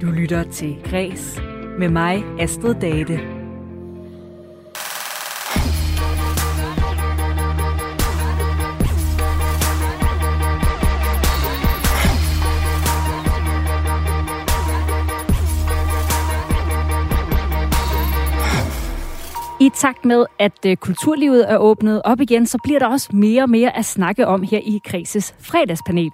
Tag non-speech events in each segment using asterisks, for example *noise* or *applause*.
Du lytter til Græs med mig, Astrid Date. I takt med, at øh, kulturlivet er åbnet op igen, så bliver der også mere og mere at snakke om her i Kreses fredagspanel.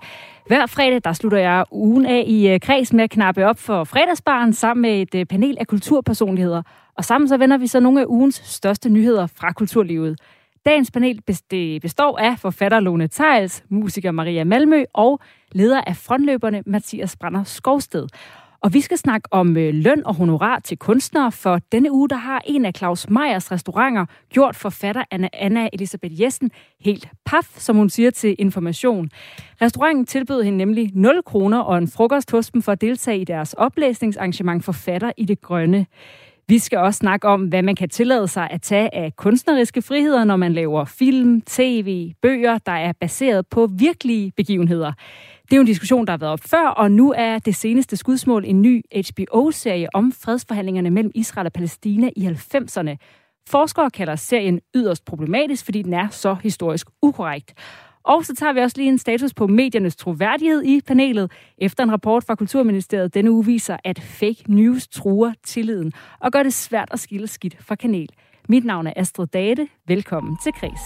Hver fredag, der slutter jeg ugen af i øh, kreds med at knappe op for fredagsbaren sammen med et øh, panel af kulturpersonligheder. Og sammen så vender vi så nogle af ugens største nyheder fra kulturlivet. Dagens panel består af forfatter Lone Tejls, musiker Maria Malmø og leder af frontløberne Mathias Brander Skovsted. Og vi skal snakke om øh, løn og honorar til kunstnere, for denne uge der har en af Claus Meyers restauranter gjort forfatter Anna, Anna Elisabeth Jessen helt paf, som hun siger til Information. Restauranten tilbød hende nemlig 0 kroner og en frokost hos dem for at deltage i deres oplæsningsarrangement Forfatter i det Grønne. Vi skal også snakke om, hvad man kan tillade sig at tage af kunstneriske friheder, når man laver film, tv, bøger, der er baseret på virkelige begivenheder. Det er jo en diskussion, der har været op før, og nu er det seneste skudsmål en ny HBO-serie om fredsforhandlingerne mellem Israel og Palæstina i 90'erne. Forskere kalder serien yderst problematisk, fordi den er så historisk ukorrekt. Og så tager vi også lige en status på mediernes troværdighed i panelet, efter en rapport fra Kulturministeriet denne uge viser, at fake news truer tilliden og gør det svært at skille skidt fra kanel. Mit navn er Astrid Date. Velkommen til Kris.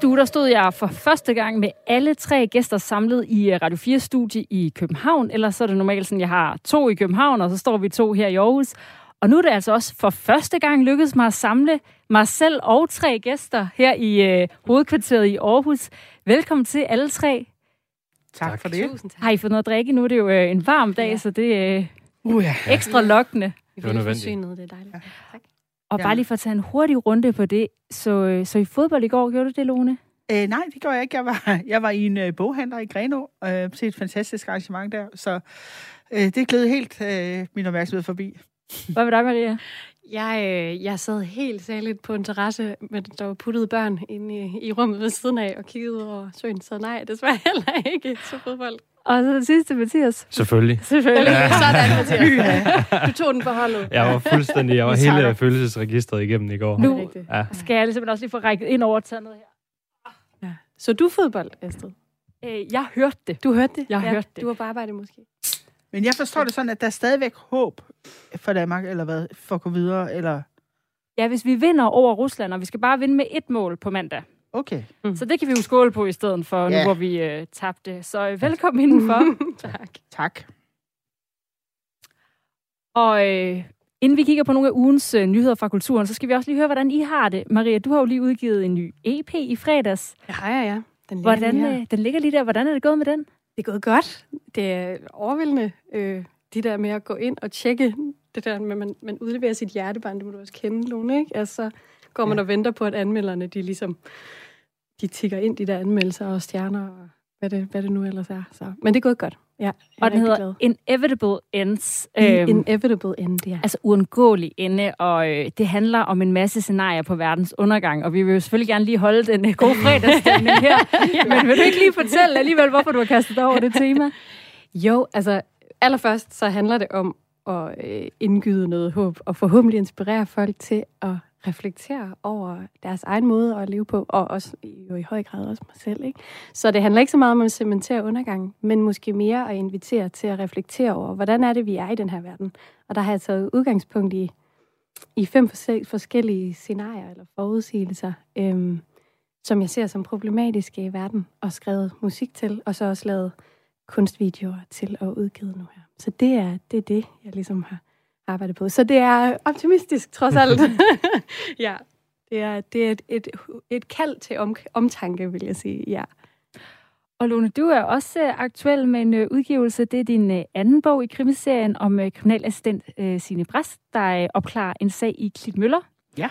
Sidste uge der stod jeg for første gang med alle tre gæster samlet i øh, Radio 4 studie i København. Ellers så er det normalt sådan, at jeg har to i København, og så står vi to her i Aarhus. Og nu er det altså også for første gang lykkedes mig at samle mig selv og tre gæster her i øh, hovedkvarteret i Aarhus. Velkommen til alle tre. Tak, tak for det. Tusind tak. Har I fået noget at drikke? Nu er det jo øh, en varm dag, ja. så det er øh, uh, ja. ekstra lokkende. Det er nødvendigt. Det er dejligt. Ja. Tak. Og ja. bare lige for at tage en hurtig runde på det. Så, så i fodbold i går, gjorde du det, Lone? Øh, nej, det gjorde jeg ikke. Jeg var, *laughs* jeg var i en øh, boghandler i Greno øh, til et fantastisk arrangement der. Så øh, det glæde helt øh, min opmærksomhed forbi. Hvad med dig, Maria? Jeg, øh, jeg sad helt særligt på en terrasse, men der var puttet børn inde i, i rummet ved siden af og kiggede ud over søen, så nej, desværre *laughs* heller ikke til fodbold. Og så det sidste, Mathias. Selvfølgelig. Selvfølgelig. Ja. Sådan, Mathias. Du tog den på holdet. Jeg var fuldstændig, jeg var hele følelsesregistret igennem i går. Nu ja. skal jeg simpelthen også lige få rækket ind over noget her. Ja. Så du fodbold, Astrid? Øh, jeg hørte det. Du hørte det? Jeg ja. hørte det. Du var på arbejde måske? Men jeg forstår det sådan, at der er stadigvæk håb for Danmark, eller hvad, for at gå videre, eller... Ja, hvis vi vinder over Rusland, og vi skal bare vinde med et mål på mandag, Okay. Mm. Så det kan vi jo skåle på i stedet for, yeah. nu hvor vi øh, tabte. Så øh, velkommen indenfor. *laughs* tak. Tak. Og øh, inden vi kigger på nogle af ugens øh, nyheder fra kulturen, så skal vi også lige høre, hvordan I har det. Maria, du har jo lige udgivet en ny EP i fredags. Ja, ja, ja. Den ligger, hvordan, lige øh, den ligger lige der. Hvordan er det gået med den? Det er gået godt. Det er overvældende, øh, det der med at gå ind og tjekke det der med, at man, man udleverer sit hjertebarn. Det må du også kende, Lone, ikke? Altså, går man ja. og venter på, at anmelderne, de ligesom de tigger ind, de der anmeldelser og stjerner og hvad det, hvad det nu ellers er. Så. Men det er gået godt. Ja, og den hedder glad. Inevitable Ends. Øhm, Inevitable End, ja. Altså uundgåelig ende, og øh, det handler om en masse scenarier på verdens undergang, og vi vil jo selvfølgelig gerne lige holde den øh, gode *laughs* fredagsstemning her. ja. Men vil du ikke lige fortælle alligevel, hvorfor du har kastet dig over det tema? *laughs* Jo, altså allerførst så handler det om at øh, indgyde noget håb, og forhåbentlig inspirere folk til at reflektere over deres egen måde at leve på, og også jo i høj grad også mig selv. Ikke? Så det handler ikke så meget om at cementere undergang, men måske mere at invitere til at reflektere over, hvordan er det, vi er i den her verden. Og der har jeg taget udgangspunkt i, i fem forskellige scenarier eller forudsigelser, øhm, som jeg ser som problematiske i verden, og skrevet musik til, og så også lavet kunstvideoer til at udgive nu her. Så det er det, er det jeg ligesom har arbejde på. Så det er optimistisk, trods alt. *laughs* *laughs* ja, det er, det er et, et, et kald til om, omtanke, vil jeg sige, ja. Og Lone, du er også øh, aktuel med en uh, udgivelse. Det er din uh, anden bog i krimiserien om kriminalassistent Signe Brast, der opklarer en sag i Klitmøller. Ja.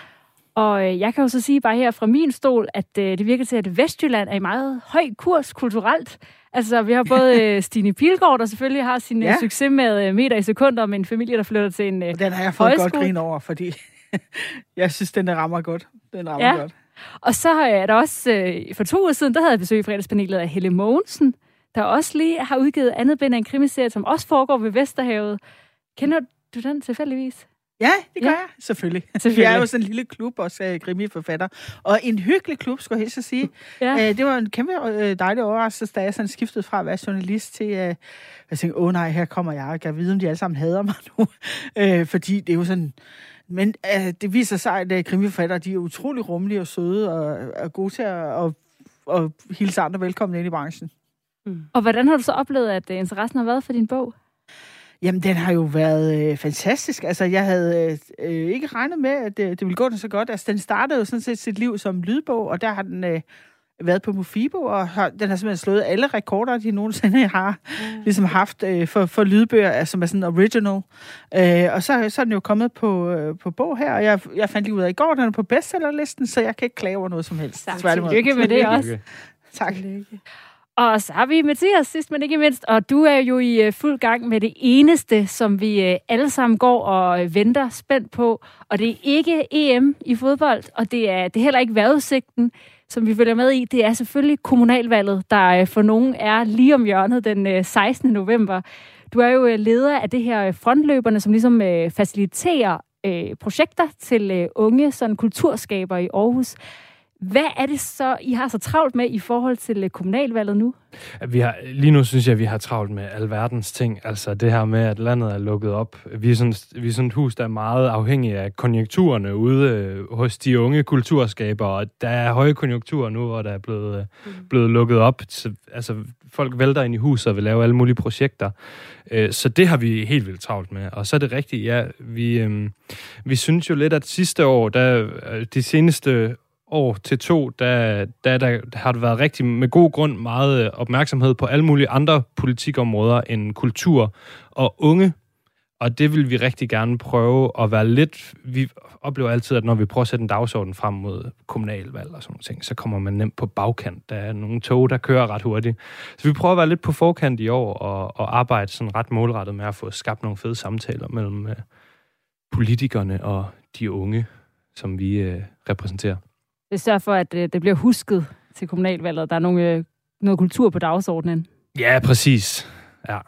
Og jeg kan jo så sige bare her fra min stol, at det virker til, at Vestjylland er i meget høj kurs kulturelt. Altså, vi har både *laughs* øh, Stine Pilgaard, der selvfølgelig har sin ja. succes med meter i sekunder, med en familie, der flytter til en Den har jeg fået højskole. godt grin over, fordi *laughs* jeg synes, den rammer godt. Den rammer ja. godt. Og så er der også, øh, for to uger siden, der havde jeg besøg i fredagspanelet af Helle Mogensen, der også lige har udgivet andet bind af en krimiserie, som også foregår ved Vesterhavet. Kender du den tilfældigvis? Ja, det gør ja. jeg. Selvfølgelig. Selvfølgelig. Vi er jo sådan en lille klub, også uh, krimiforfatter. Og en hyggelig klub, skulle jeg helst sige. Ja. Uh, det var en kæmpe uh, dejlig overraskelse, da jeg sådan skiftede fra at være journalist til... Uh, jeg tænkte, åh oh, nej, her kommer jeg. Jeg kan vide, om de alle sammen hader mig nu. Uh, *laughs* fordi det er jo sådan... Men uh, det viser sig, at uh, krimiforfattere, de er utrolig rummelige og søde og er gode til at og, og hilse andre velkommen ind i branchen. Mm. Og hvordan har du så oplevet, at interessen har været for din bog? Jamen, den har jo været øh, fantastisk. Altså, jeg havde øh, ikke regnet med, at det, det ville gå den så godt. Altså, den startede jo sådan set sit liv som lydbog, og der har den øh, været på Mofibo, og har, den har simpelthen slået alle rekorder, de nogensinde har mm. ligesom haft øh, for, for lydbøger, altså, som er sådan original. Øh, og så, så er den jo kommet på, øh, på bog her, og jeg, jeg fandt lige ud af i går, den er på bestsellerlisten, så jeg kan ikke klage over noget som helst. Tak, tillykke med det også. Tak. Tillykke. Og så har vi Mathias sidst, men ikke mindst, og du er jo i øh, fuld gang med det eneste, som vi øh, alle sammen går og øh, venter spændt på. Og det er ikke EM i fodbold, og det er, det er heller ikke vejrudsigten, som vi følger med i. Det er selvfølgelig kommunalvalget, der for nogen er lige om hjørnet den 16. november. Du er jo leder af det her frontløberne, som ligesom faciliterer projekter til unge sådan kulturskaber i Aarhus. Hvad er det så, I har så travlt med i forhold til øh, kommunalvalget nu? Vi har, lige nu synes jeg, at vi har travlt med alverdens ting. Altså det her med, at landet er lukket op. Vi er sådan, vi er sådan et hus, der er meget afhængig af konjunkturerne ude øh, hos de unge kulturskabere. Og der er høje konjunkturer nu, hvor der er blevet, mm. blevet lukket op. Så, altså folk vælter ind i huset og vil lave alle mulige projekter. Øh, så det har vi helt vildt travlt med. Og så er det rigtigt, ja, vi, øh, vi synes jo lidt, at sidste år, der, de seneste år til to, der, der, der har det været rigtig med god grund meget øh, opmærksomhed på alle mulige andre politikområder end kultur og unge. Og det vil vi rigtig gerne prøve at være lidt... Vi oplever altid, at når vi prøver at sætte en dagsorden frem mod kommunalvalg og sådan noget ting, så kommer man nemt på bagkant. Der er nogle tog, der kører ret hurtigt. Så vi prøver at være lidt på forkant i år og, og arbejde sådan ret målrettet med at få skabt nogle fede samtaler mellem øh, politikerne og de unge, som vi øh, repræsenterer det sørger for, at øh, det bliver husket til kommunalvalget. Der er nogle, øh, noget kultur på dagsordenen. Ja, præcis. Ja.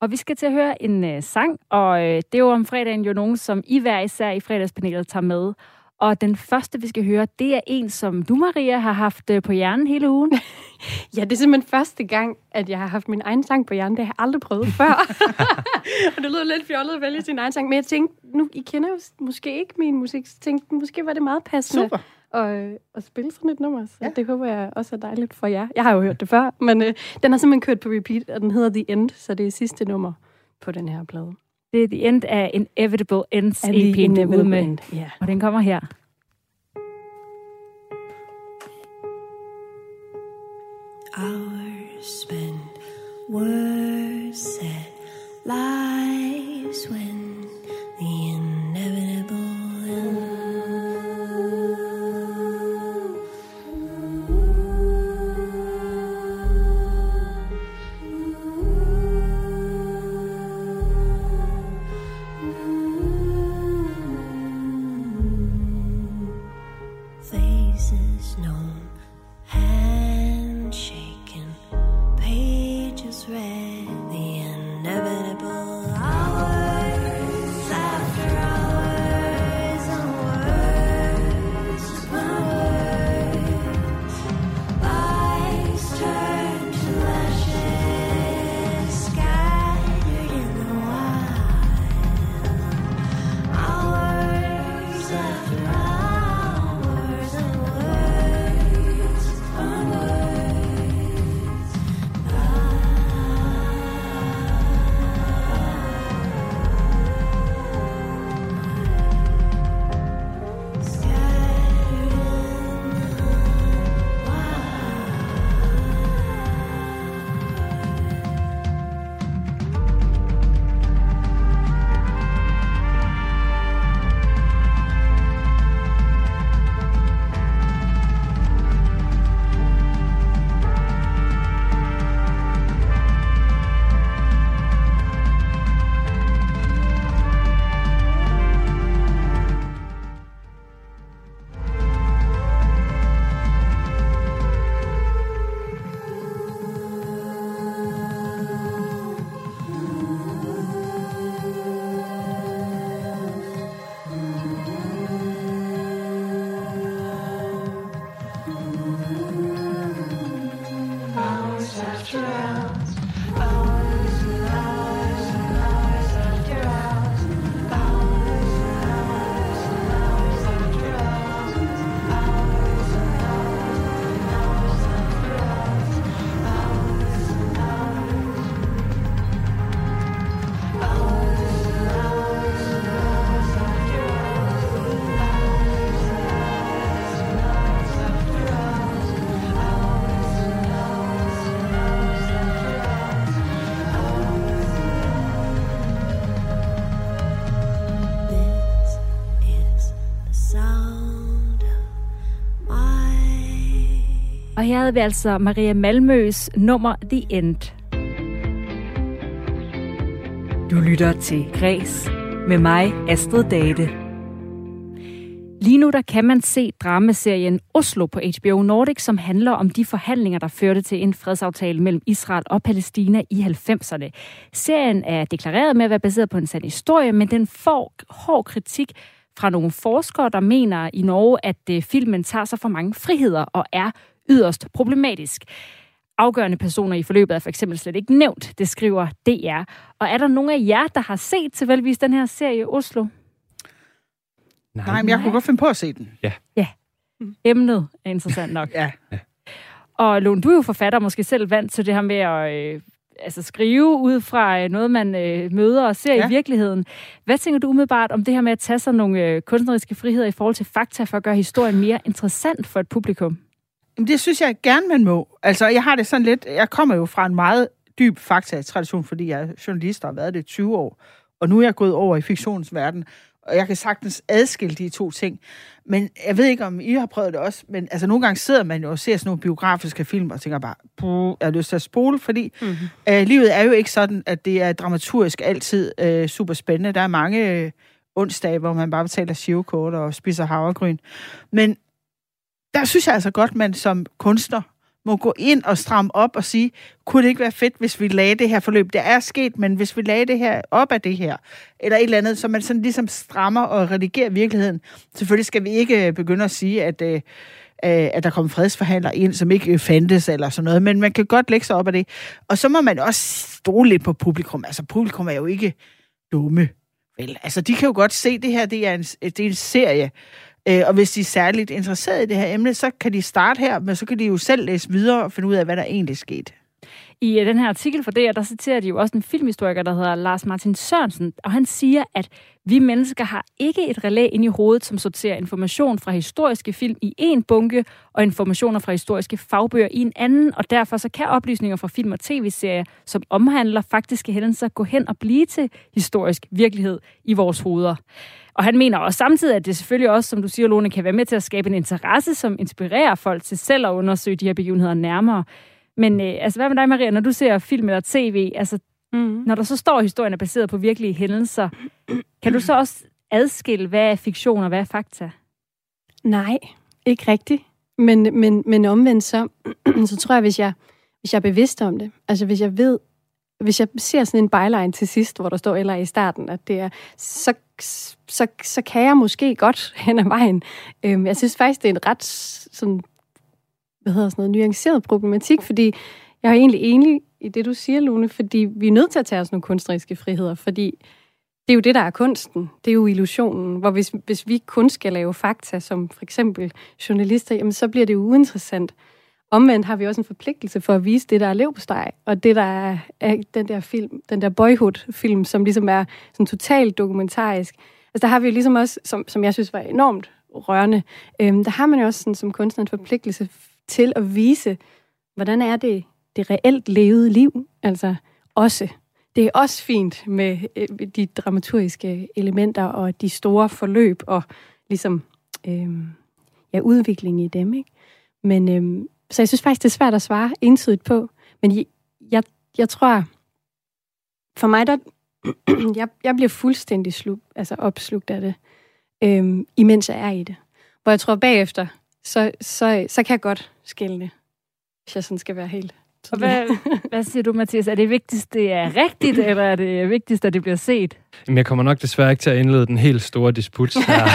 Og vi skal til at høre en øh, sang, og øh, det er jo om fredagen jo nogen, som I hver især i fredagspanelet tager med. Og den første, vi skal høre, det er en, som du, Maria, har haft øh, på hjernen hele ugen. *laughs* ja, det er simpelthen første gang, at jeg har haft min egen sang på hjernen. Det har jeg aldrig prøvet før. *laughs* og det lyder lidt fjollet at vælge sin egen sang. Men jeg tænkte, nu, I kender jo måske ikke min musik, så tænkte, måske var det meget passende. Super og, og spille sådan et nummer. Så ja. det håber jeg også er dejligt for jer. Jeg har jo hørt det før, men øh, den har simpelthen kørt på repeat, og den hedder The End, så det er sidste nummer på den her plade. Det er The End af Inevitable Ends EP, du er med. End. Yeah. Og den kommer her. Hours spent, words said, lives when her havde vi altså Maria Malmøs nummer The End. Du lytter til Græs med mig, Astrid Date. Lige nu der kan man se dramaserien Oslo på HBO Nordic, som handler om de forhandlinger, der førte til en fredsaftale mellem Israel og Palæstina i 90'erne. Serien er deklareret med at være baseret på en sand historie, men den får hård kritik fra nogle forskere, der mener i Norge, at øh, filmen tager sig for mange friheder og er yderst problematisk. Afgørende personer i forløbet er for eksempel slet ikke nævnt, det skriver DR. Og er der nogen af jer, der har set tilfældigvis den her serie Oslo? Nej, men jeg kunne godt finde på at se den. Emnet er interessant nok. *laughs* Ja. Og Lone, du er jo forfatter, måske selv vant til det her med at øh, altså skrive ud fra øh, noget, man øh, møder og ser ja. Ja. i virkeligheden. Hvad tænker du umiddelbart om det her med at tage sig nogle øh, kunstneriske friheder i forhold til fakta, for at gøre historien mere interessant for et publikum? Jamen, det synes jeg gerne, man må. Altså, jeg har det sådan lidt... Jeg kommer jo fra en meget dyb fakta-tradition, fordi jeg er journalist og har været det i 20 år. Og nu er jeg gået over i fiktionens verden, og jeg kan sagtens adskille de to ting. Men jeg ved ikke, om I har prøvet det også, men altså, nogle gange sidder man jo og ser sådan nogle biografiske film, og tænker bare, Puh, jeg har lyst til at spole, fordi mm-hmm. øh, livet er jo ikke sådan, at det er dramaturgisk altid øh, super spændende. Der er mange øh, onsdage, hvor man bare betaler shivkort og spiser havregryn. Men der synes jeg altså godt, man som kunstner må gå ind og stramme op og sige, kunne det ikke være fedt, hvis vi lagde det her forløb? Det er sket, men hvis vi lagde det her op af det her, eller et eller andet, så man sådan ligesom strammer og redigerer virkeligheden. Selvfølgelig skal vi ikke øh, begynde at sige, at, øh, øh at der kommer fredsforhandlere ind, som ikke øh, fandtes eller sådan noget, men man kan godt lægge sig op af det. Og så må man også stole lidt på publikum. Altså, publikum er jo ikke dumme. Vel, altså, de kan jo godt se, at det her det er en, det er en serie, Øh, og hvis de er særligt interesserede i det her emne, så kan de starte her, men så kan de jo selv læse videre og finde ud af, hvad der egentlig skete. I øh, den her artikel fra DR, der citerer de jo også en filmhistoriker, der hedder Lars Martin Sørensen, og han siger, at vi mennesker har ikke et relæ ind i hovedet, som sorterer information fra historiske film i en bunke, og informationer fra historiske fagbøger i en anden, og derfor så kan oplysninger fra film og tv-serier, som omhandler faktiske hændelser, gå hen og blive til historisk virkelighed i vores hoveder. Og han mener også samtidig, at det selvfølgelig også, som du siger, Lone, kan være med til at skabe en interesse, som inspirerer folk til selv at undersøge de her begivenheder nærmere. Men øh, altså, hvad med dig, Maria, når du ser film eller tv, altså, Mm. når der så står, at historien er baseret på virkelige hændelser, kan du så også adskille, hvad er fiktion og hvad er fakta? Nej, ikke rigtigt. Men, men, men omvendt så, *clears throat* så tror jeg, hvis jeg, hvis jeg er bevidst om det, altså hvis jeg ved, hvis jeg ser sådan en byline til sidst, hvor der står eller i starten, at det er, så, så, så kan jeg måske godt *laughs* hen ad vejen. Øhm, jeg synes faktisk, det er en ret sådan, hvad hedder sådan noget, nuanceret problematik, fordi jeg er egentlig enig i det, du siger, Lone, fordi vi er nødt til at tage os nogle kunstneriske friheder, fordi det er jo det, der er kunsten. Det er jo illusionen. Hvor hvis, hvis vi kun skal lave fakta, som for eksempel journalister, jamen så bliver det uinteressant. Omvendt har vi også en forpligtelse for at vise det, der er levpostej, og det, der er, er den der film, den der boyhood-film, som ligesom er sådan totalt dokumentarisk. Altså der har vi jo ligesom også, som, som jeg synes var enormt rørende, øhm, der har man jo også sådan, som kunstner en forpligtelse til at vise, hvordan er det, det reelt levede liv, altså også det er også fint med øh, de dramaturgiske elementer og de store forløb og ligesom øh, ja, udvikling i dem. Ikke? Men øh, så jeg synes faktisk, det er svært at svare entydigt på. Men jeg, jeg, jeg tror, for mig, der, *clears throat* jeg, jeg bliver fuldstændig slug, altså opslugt af det, øh, imens jeg er i det. Hvor jeg tror bagefter, så, så, så kan jeg godt skælne, hvis jeg sådan skal være helt Og hvad, *laughs* hvad siger du, Mathias? Er det vigtigst, det er rigtigt, eller er det vigtigst, at det bliver set? Jamen, jeg kommer nok desværre ikke til at indlede den helt store disput her.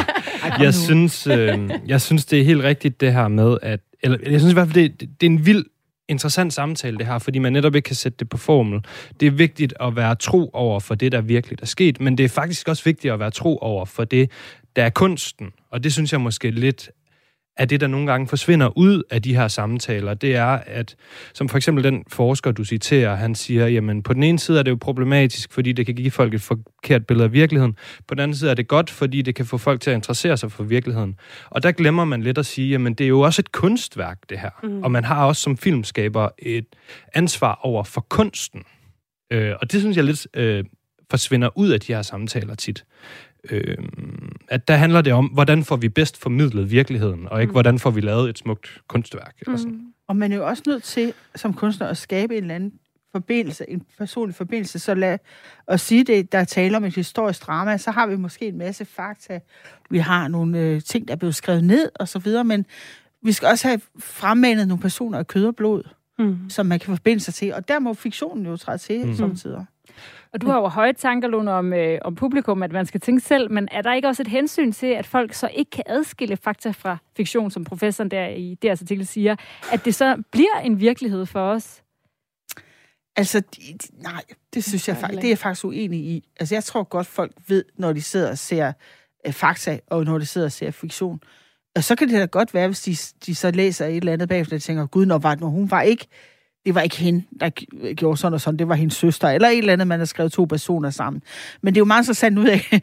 *laughs* jeg, synes, øh, jeg synes, det er helt rigtigt det her med, at... Eller, jeg synes i hvert fald, det, det er en vild interessant samtale, det her, fordi man netop ikke kan sætte det på formel. Det er vigtigt at være tro over for det, der virkelig er sket, men det er faktisk også vigtigt at være tro over for det, der er kunsten. Og det synes jeg måske lidt af det, der nogle gange forsvinder ud af de her samtaler, det er, at som for eksempel den forsker, du citerer, han siger, jamen på den ene side er det jo problematisk, fordi det kan give folk et forkert billede af virkeligheden. På den anden side er det godt, fordi det kan få folk til at interessere sig for virkeligheden. Og der glemmer man lidt at sige, jamen det er jo også et kunstværk, det her. Mm. Og man har også som filmskaber et ansvar over for kunsten. Øh, og det synes jeg lidt øh, forsvinder ud af de her samtaler tit øh, at der handler det om, hvordan får vi bedst formidlet virkeligheden, og ikke mm. hvordan får vi lavet et smukt kunstværk. Eller sådan. Mm. Og man er jo også nødt til, som kunstner, at skabe en eller anden forbindelse, en personlig forbindelse, så lad os sige det, der taler om et historisk drama, så har vi måske en masse fakta, vi har nogle øh, ting, der er blevet skrevet ned, og så videre, men vi skal også have fremmanet nogle personer af kød og blod, mm. som man kan forbinde sig til, og der må fiktionen jo træde til mm. samtidig. Og du har jo høje tanker, Lone, om, øh, om publikum, at man skal tænke selv, men er der ikke også et hensyn til, at folk så ikke kan adskille fakta fra fiktion, som professoren der i deres artikel siger, at det så bliver en virkelighed for os? Altså, nej, det synes jeg faktisk, det er jeg faktisk uenig i. Altså, jeg tror godt, folk ved, når de sidder og ser øh, fakta, og når de sidder og ser fiktion. Og så kan det da godt være, hvis de, de så læser et eller andet bagefter, og tænker, gud, når, var, når hun var ikke det var ikke hende, der gjorde sådan og sådan, det var hendes søster, eller et eller andet, man har skrevet to personer sammen. Men det er jo meget interessant ud af, *laughs*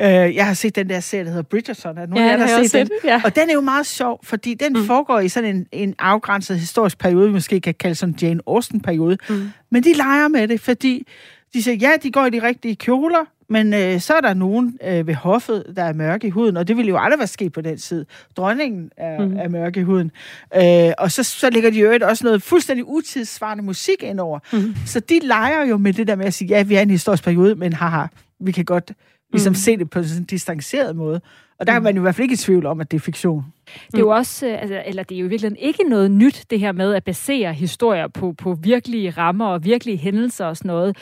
øh, jeg har set den der serie, der hedder Bridgerton, er nogen ja, af jer, har set den? Ja. Og den er jo meget sjov, fordi den mm. foregår i sådan en, en afgrænset historisk periode, vi måske kan kalde sådan Jane Austen-periode. Mm. Men de leger med det, fordi de siger, ja, de går i de rigtige kjoler, men øh, så er der nogen øh, ved hoffet, der er mørke i huden, og det ville jo aldrig være sket på den side. Dronningen er, mm. er mørke i huden. Øh, og så, så ligger de jo også noget fuldstændig utidssvarende musik indover. Mm. Så de leger jo med det der med at sige, ja, vi er i en historisk periode, men haha, vi kan godt ligesom mm. se det på sådan en distanceret måde. Og der er man jo i hvert fald ikke i tvivl om, at det er fiktion. Det er jo også, øh, altså, eller det er jo virkelig ikke noget nyt, det her med at basere historier på, på virkelige rammer og virkelige hændelser og sådan noget.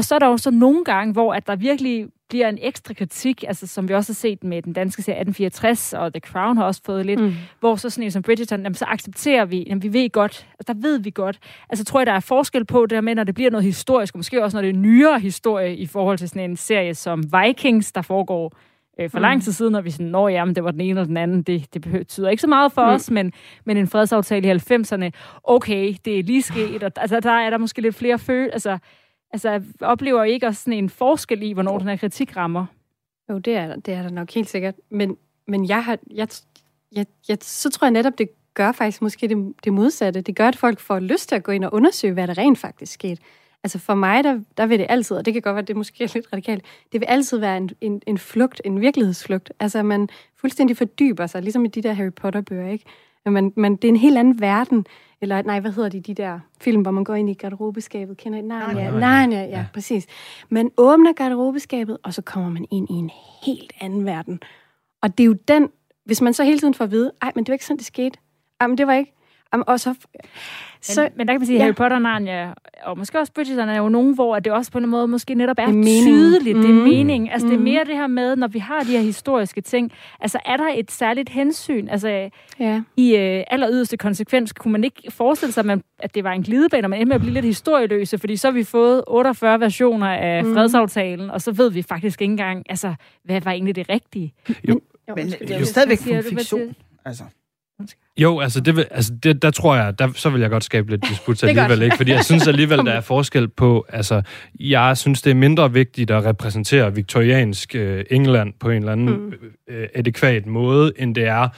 Og så er der jo så nogle gange, hvor at der virkelig bliver en ekstra kritik, altså som vi også har set med den danske serie 1864, og The Crown har også fået lidt, mm. hvor så sådan en som Bridgerton, jamen, så accepterer vi, jamen, vi ved godt, altså, der ved vi godt. Altså tror jeg, der er forskel på det der med, når det bliver noget historisk, og måske også når det er nyere historie i forhold til sådan en serie som Vikings, der foregår øh, for mm. lang tid siden, når vi sådan, når jamen, det var den ene eller den anden, det, det betyder ikke så meget for mm. os, men, men en fredsaftale i 90'erne, okay, det er lige sket, og altså, der er der måske lidt flere følelser, altså Altså, oplever I ikke også sådan en forskel i, hvornår den her kritik rammer? Jo, det er, det er der nok helt sikkert. Men, men jeg har, jeg, jeg, jeg, så tror jeg netop, det gør faktisk måske det, det modsatte. Det gør, at folk får lyst til at gå ind og undersøge, hvad der rent faktisk skete. Altså for mig, der, der vil det altid, og det kan godt være, det er måske lidt radikalt, det vil altid være en, en, en flugt, en virkelighedsflugt. Altså man fuldstændig fordyber sig, ligesom i de der Harry Potter-bøger, ikke? Man, man, det er en helt anden verden. Eller nej, hvad hedder de, de der film, hvor man går ind i garderobeskabet? Kender I? Nej, ja, nej, ja, ja, præcis. Man åbner garderobeskabet, og så kommer man ind i en helt anden verden. Og det er jo den, hvis man så hele tiden får at vide, ej, men det var ikke sådan, det skete. Ej, men det var ikke, Jamen, og så, så, men, men der kan man sige, at ja. Harry Potter, Narnia, og måske også Bridgerton, er jo nogen, hvor det også på en måde måske netop er, det er tydeligt. Mm. Det er mm. mening. Altså, mm. det er mm. mere det her med, når vi har de her historiske ting, altså er der et særligt hensyn? Altså, ja. i øh, aller yderste konsekvens, kunne man ikke forestille sig, at, man, at det var en glidebane, og man endte med at blive lidt historieløse, fordi så har vi fået 48 versioner af mm. fredsaftalen, og så ved vi faktisk ikke engang, altså, hvad var egentlig det rigtige? Jo. Men, jo, men det er jo stadigvæk fiktion. Altså. Jo, altså, det vil, altså det, der tror jeg, der, så vil jeg godt skabe lidt disput *laughs* alligevel, ikke? Fordi jeg synes *laughs* alligevel, der er forskel på, altså, jeg synes, det er mindre vigtigt at repræsentere viktoriansk øh, England på en eller anden mm. øh, adekvat måde, end det er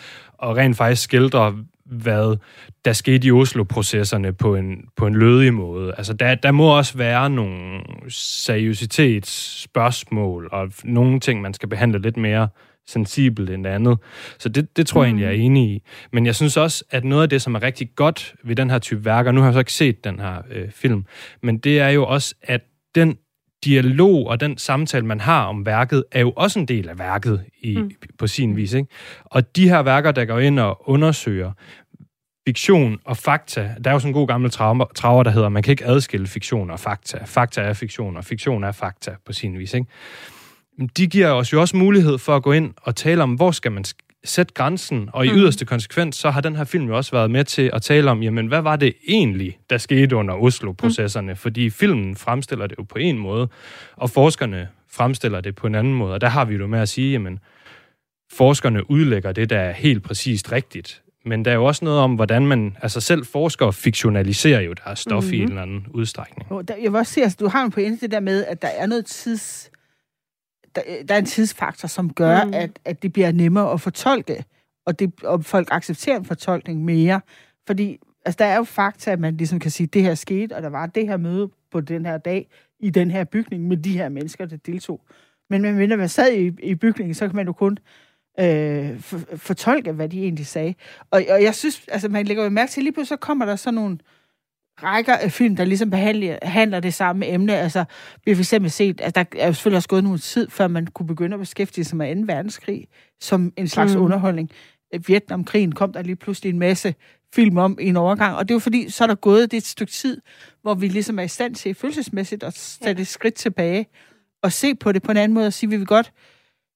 at rent faktisk skildre, hvad der skete i Oslo-processerne på en, på en lødig måde. Altså, der, der må også være nogle seriøsitetsspørgsmål, og nogle ting, man skal behandle lidt mere sensibelt end andet. Så det, det tror jeg egentlig, jeg er mm. enig i. Men jeg synes også, at noget af det, som er rigtig godt ved den her type værker, nu har jeg så ikke set den her øh, film, men det er jo også, at den dialog og den samtale, man har om værket, er jo også en del af værket i, mm. på sin vis. Ikke? Og de her værker, der går ind og undersøger fiktion og fakta, der er jo sådan en god gammel traver, der hedder, man kan ikke adskille fiktion og fakta. Fakta er fiktion, og fiktion er fakta på sin vis. Ikke? De giver os jo også mulighed for at gå ind og tale om, hvor skal man sætte grænsen, og i Mm. yderste konsekvens, så har den her film jo også været med til at tale om, jamen, hvad var det egentlig, der skete under Oslo-processerne? Fordi filmen fremstiller det jo på en måde, og forskerne fremstiller det på en anden måde. Og der har vi jo med at sige, jamen, forskerne udlægger det, der er helt præcist rigtigt. Men der er jo også noget om, hvordan man, altså selv forskere fiktionaliserer jo deres stof mm-hmm. i en eller anden udstrækning. Jeg vil også sige, altså, du har en pointe det der med, at der er noget tids... Der, der er en tidsfaktor, som gør, Mm. at, at det bliver nemmere at fortolke, og, det, og folk accepterer en fortolkning mere. Fordi altså, der er jo fakta, at man ligesom kan sige, at det her skete, og der var det her møde på den her dag, i den her bygning, med de her mennesker, der deltog. Men medmindre man sad i, i bygningen, så kan man jo kun øh, for, fortolke, hvad de egentlig sagde. Og, og jeg synes, altså man lægger jo mærke til, lige pludselig så kommer der sådan nogle rækker af film, der ligesom behandler, handler det samme emne. Altså, vi har eksempel set, at der er jo selvfølgelig også gået nogle tid, før man kunne begynde at beskæftige sig med 2. verdenskrig som en slags Mm. underholdning. Vietnamkrigen kom der lige pludselig en masse film om i en overgang, og det er jo fordi, så er der gået det et stykke tid, hvor vi ligesom er i stand til følelsesmæssigt at tage det skridt tilbage og se på det på en anden måde og sige, vi vil godt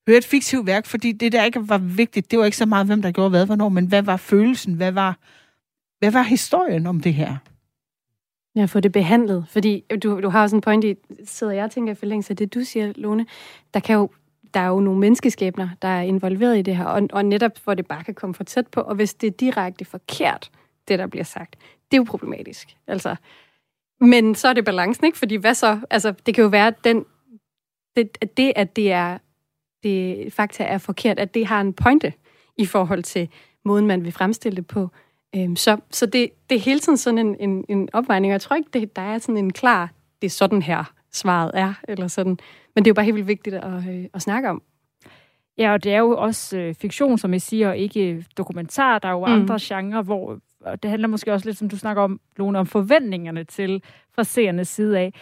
høre et fiktivt værk, fordi det der ikke var vigtigt, det var ikke så meget, hvem der gjorde hvad, hvornår, men hvad var følelsen, hvad var, hvad var historien om det her? Ja, få det behandlet. Fordi du, du har også en point i, sidder jeg og tænker i forlængelse af det, du siger, Lone. Der, kan jo, der er jo nogle menneskeskæbner, der er involveret i det her, og, og netop hvor det bare kan komme for tæt på, og hvis det er direkte forkert, det der bliver sagt, det er jo problematisk. Altså, men så er det balancen, ikke? Fordi hvad så? Altså, det kan jo være, at den, det, at det, at det er det fakta er forkert, at det har en pointe i forhold til måden, man vil fremstille det på. Øhm, så så det, det er hele tiden sådan en, en, en opvejning, og jeg tror ikke, det, der er sådan en klar, det er sådan her, svaret er, eller sådan. Men det er jo bare helt vildt vigtigt at, øh, at snakke om. Ja, og det er jo også øh, fiktion, som jeg siger, og ikke dokumentar. Der er jo mm. andre genrer, hvor og det handler måske også lidt, som du snakker om, Lone, om forventningerne til fra seernes side af.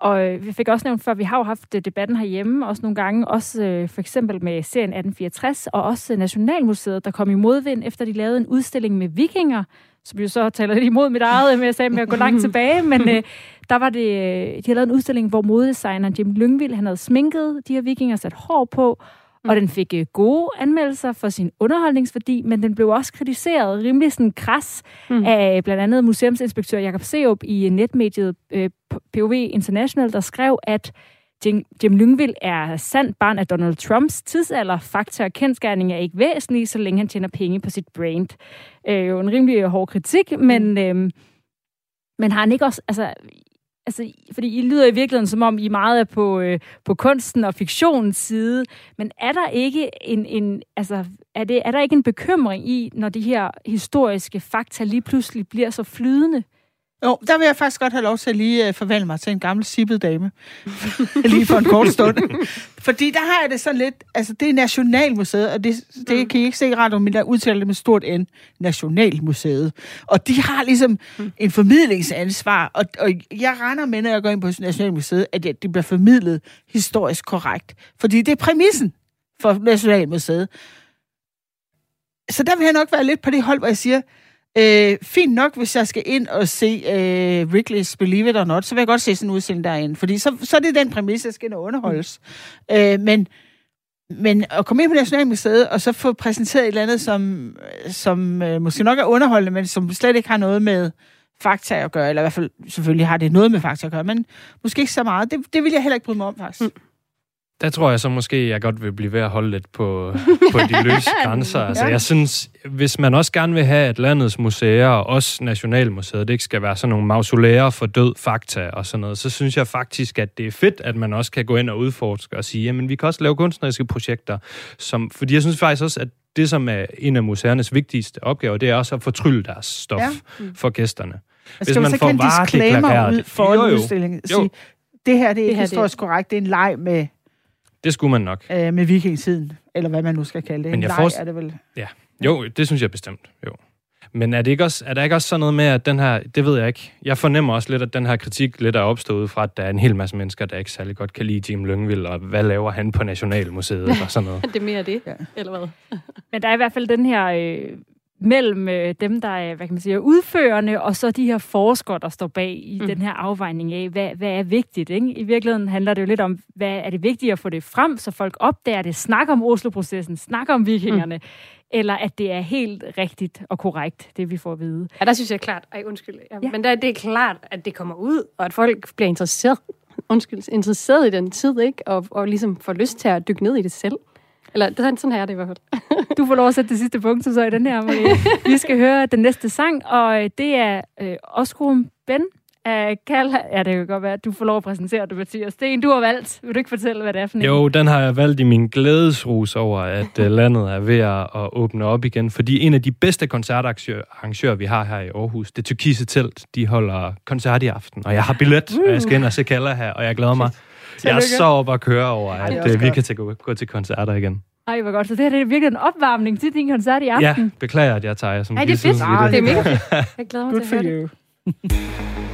Og øh, vi fik også nævnt før, vi har jo haft øh, debatten herhjemme også nogle gange, også øh, for eksempel med serien 1864, og også Nationalmuseet, der kom i modvind, efter de lavede en udstilling med vikinger, som jo så taler lidt imod mit eget, med jeg sagde med at gå langt *laughs* tilbage, men øh, der var det, de havde lavet en udstilling, hvor modedesigneren Jim Lyngvild, han havde sminket de her vikinger, sat hår på, og den fik øh, gode anmeldelser for sin underholdningsværdi, men den blev også kritiseret rimelig sådan kras Mm. mm. af blandt andet museumsinspektør Jakob Seup i netmediet øh, POV International, der skrev, at Jim, Jim Lyngvild er sandt barn af Donald Trumps tidsalder. Fakta og kendskærning er ikke væsentlige, så længe han tjener penge på sit brand. Øh, jo en rimelig hård kritik, men, øh, men har han ikke også... Altså, altså, fordi I lyder i virkeligheden som om, I meget er på, øh, på kunsten og fiktionens side, men er der ikke en, en altså, er, det, er der ikke en bekymring i, når de her historiske fakta lige pludselig bliver så flydende? Jo, der vil jeg faktisk godt have lov til at lige uh, forvandle mig til en gammel sippet dame. *laughs* lige for en kort stund. Fordi der har jeg det sådan lidt, altså det er Nationalmuseet, og det, det Mm. kan I ikke se ret om, men der udtaler det med stort N, Nationalmuseet. Og de har ligesom Mm. en formidlingsansvar, og, og jeg regner med, når jeg går ind på Nationalmuseet, at det bliver formidlet historisk korrekt. Fordi det er præmissen for Nationalmuseet. Så der vil jeg nok være lidt på det hold, hvor jeg siger, Øh, fint nok, hvis jeg skal ind og se øh, Wrigley's Believe It or Not, så vil jeg godt se sådan en udstilling derinde. Fordi så, så er det den præmis, jeg skal ind og underholdes. Mm. Øh, men, men at komme ind på Nationalmuseet, og så få præsenteret et eller andet, som, som øh, måske nok er underholdende, men som slet ikke har noget med fakta at gøre, eller i hvert fald selvfølgelig har det noget med fakta at gøre, men måske ikke så meget. Det, det vil jeg heller ikke bryde mig om, faktisk. Mm. Der tror jeg så måske, jeg godt vil blive ved at holde lidt på, *laughs* på de løse grænser. Altså, jeg synes, hvis man også gerne vil have, at landets museer, og også Nationalmuseet, det ikke skal være sådan nogle mausolæer for død fakta og sådan noget, så synes jeg faktisk, at det er fedt, at man også kan gå ind og udforske og sige, jamen vi kan også lave kunstneriske projekter. Som, fordi jeg synes faktisk også, at det, som er en af museernes vigtigste opgaver, det er også at fortrylle deres stof Ja. for gæsterne. Hvis skal man så får kan en disclaimer varedeklareret ud det. for Jo, en udstilling og Jo. sige, det her det er ikke her, det- historisk korrekt, det er en leg med, Det skulle man nok. øh, med vikingetiden, eller hvad man nu skal kalde det. Men en jeg leg forest- er det vel. Jo, det synes jeg bestemt. Jo. Men er, det ikke også, er der ikke også sådan noget med, at den her, det ved jeg ikke, jeg fornemmer også lidt, at den her kritik lidt er opstået fra, at der er en hel masse mennesker, der ikke særlig godt kan lide Jim Lyngvild, og hvad laver han på Nationalmuseet og sådan noget. *laughs* Det er mere det, Ja. ja. eller hvad? Men der er i hvert fald den her øh, mellem øh, dem, der er, hvad kan man sige, udførende, og så de her forskere, der står bag i Mm. den her afvejning af, hvad, hvad er vigtigt. Ikke? I virkeligheden handler det jo lidt om, hvad er det vigtigt at få det frem, så folk opdager det, snakker om Oslo-processen, snakker om vikingerne, mm. eller at det er helt rigtigt og korrekt, det vi får at vide. Ja, der synes jeg klart, ej undskyld, Ja. ja. men der, det er klart, at det kommer ud, og at folk bliver interesseret, undskyld, interesseret i den tid, ikke? Og, og ligesom får lyst til at dykke ned i det selv. Eller sådan, sådan her er det i hvert fald. Du får lov at sætte det sidste punkt så i den her, Marie. *laughs* Vi skal høre den næste sang, og øh, det er øh, Oskrum Ben af Kal... Ja, det kan godt være, at du får lov at præsentere det, Mathias. Det er en, du har valgt. Vil du ikke fortælle, hvad det er for en? Jo, den har jeg valgt i min glædesrus over, at øh, landet er ved at åbne op igen. Fordi en af de bedste koncertarrangører, vi har her i Aarhus, det Tyrkise Telt, de holder koncert i aften. Og jeg har billet, og jeg skal ind og se Kalla her, og jeg glæder mig. Jeg er så op at køre over, er at øh, vi godt. kan til, gå, gå til koncerter igen. Ej, hvor godt. Så det her det er virkelig en opvarmning til din koncert i Ja, aften. beklager, at jeg tager jer som Ej, det er fedt. Nej, Det er mega *laughs* fedt. Jeg glæder mig Good til for at høre det.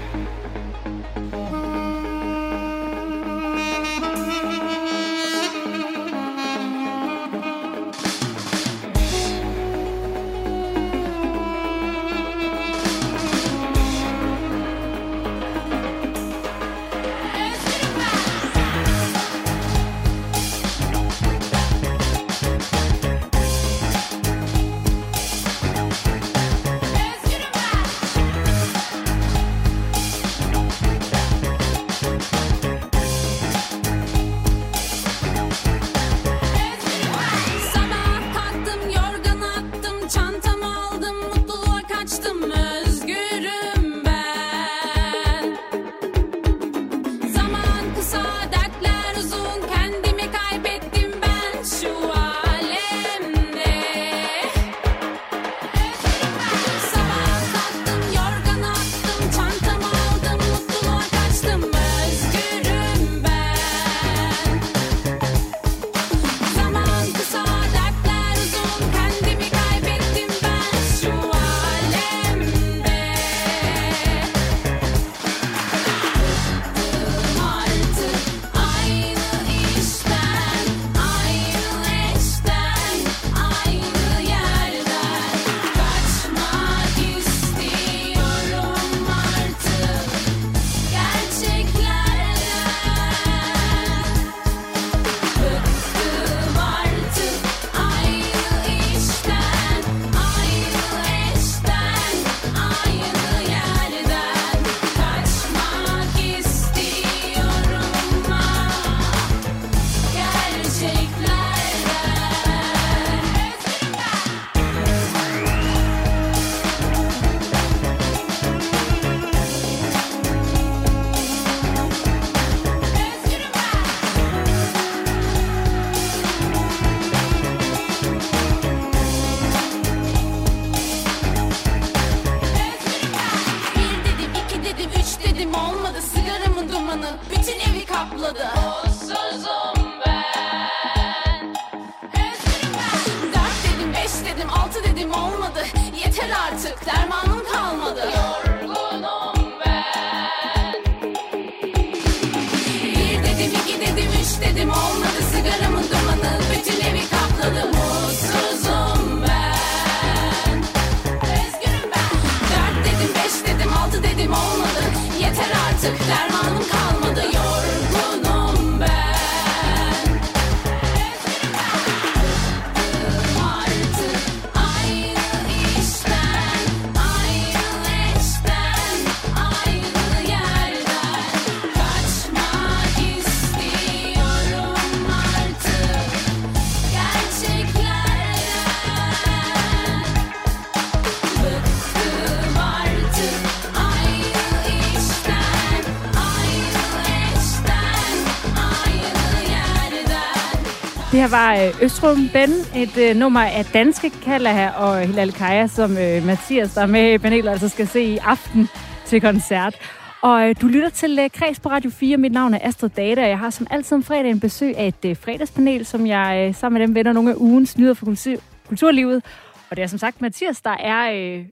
Det her var øh, Østrum Ben, et øh, nummer af danske Kalaha og Hilal Kaja, som øh, Mathias, der er med i panelet, altså skal se i aften til koncert. Og øh, du lytter til øh, Kreds på Radio 4. Mit navn er Astrid Data, og jeg har som altid om fredagen besøg af et øh, fredagspanel, som jeg øh, sammen med dem vender nogle af ugens nyheder for kultur, kulturlivet. Og det er som sagt Mathias, der er øh,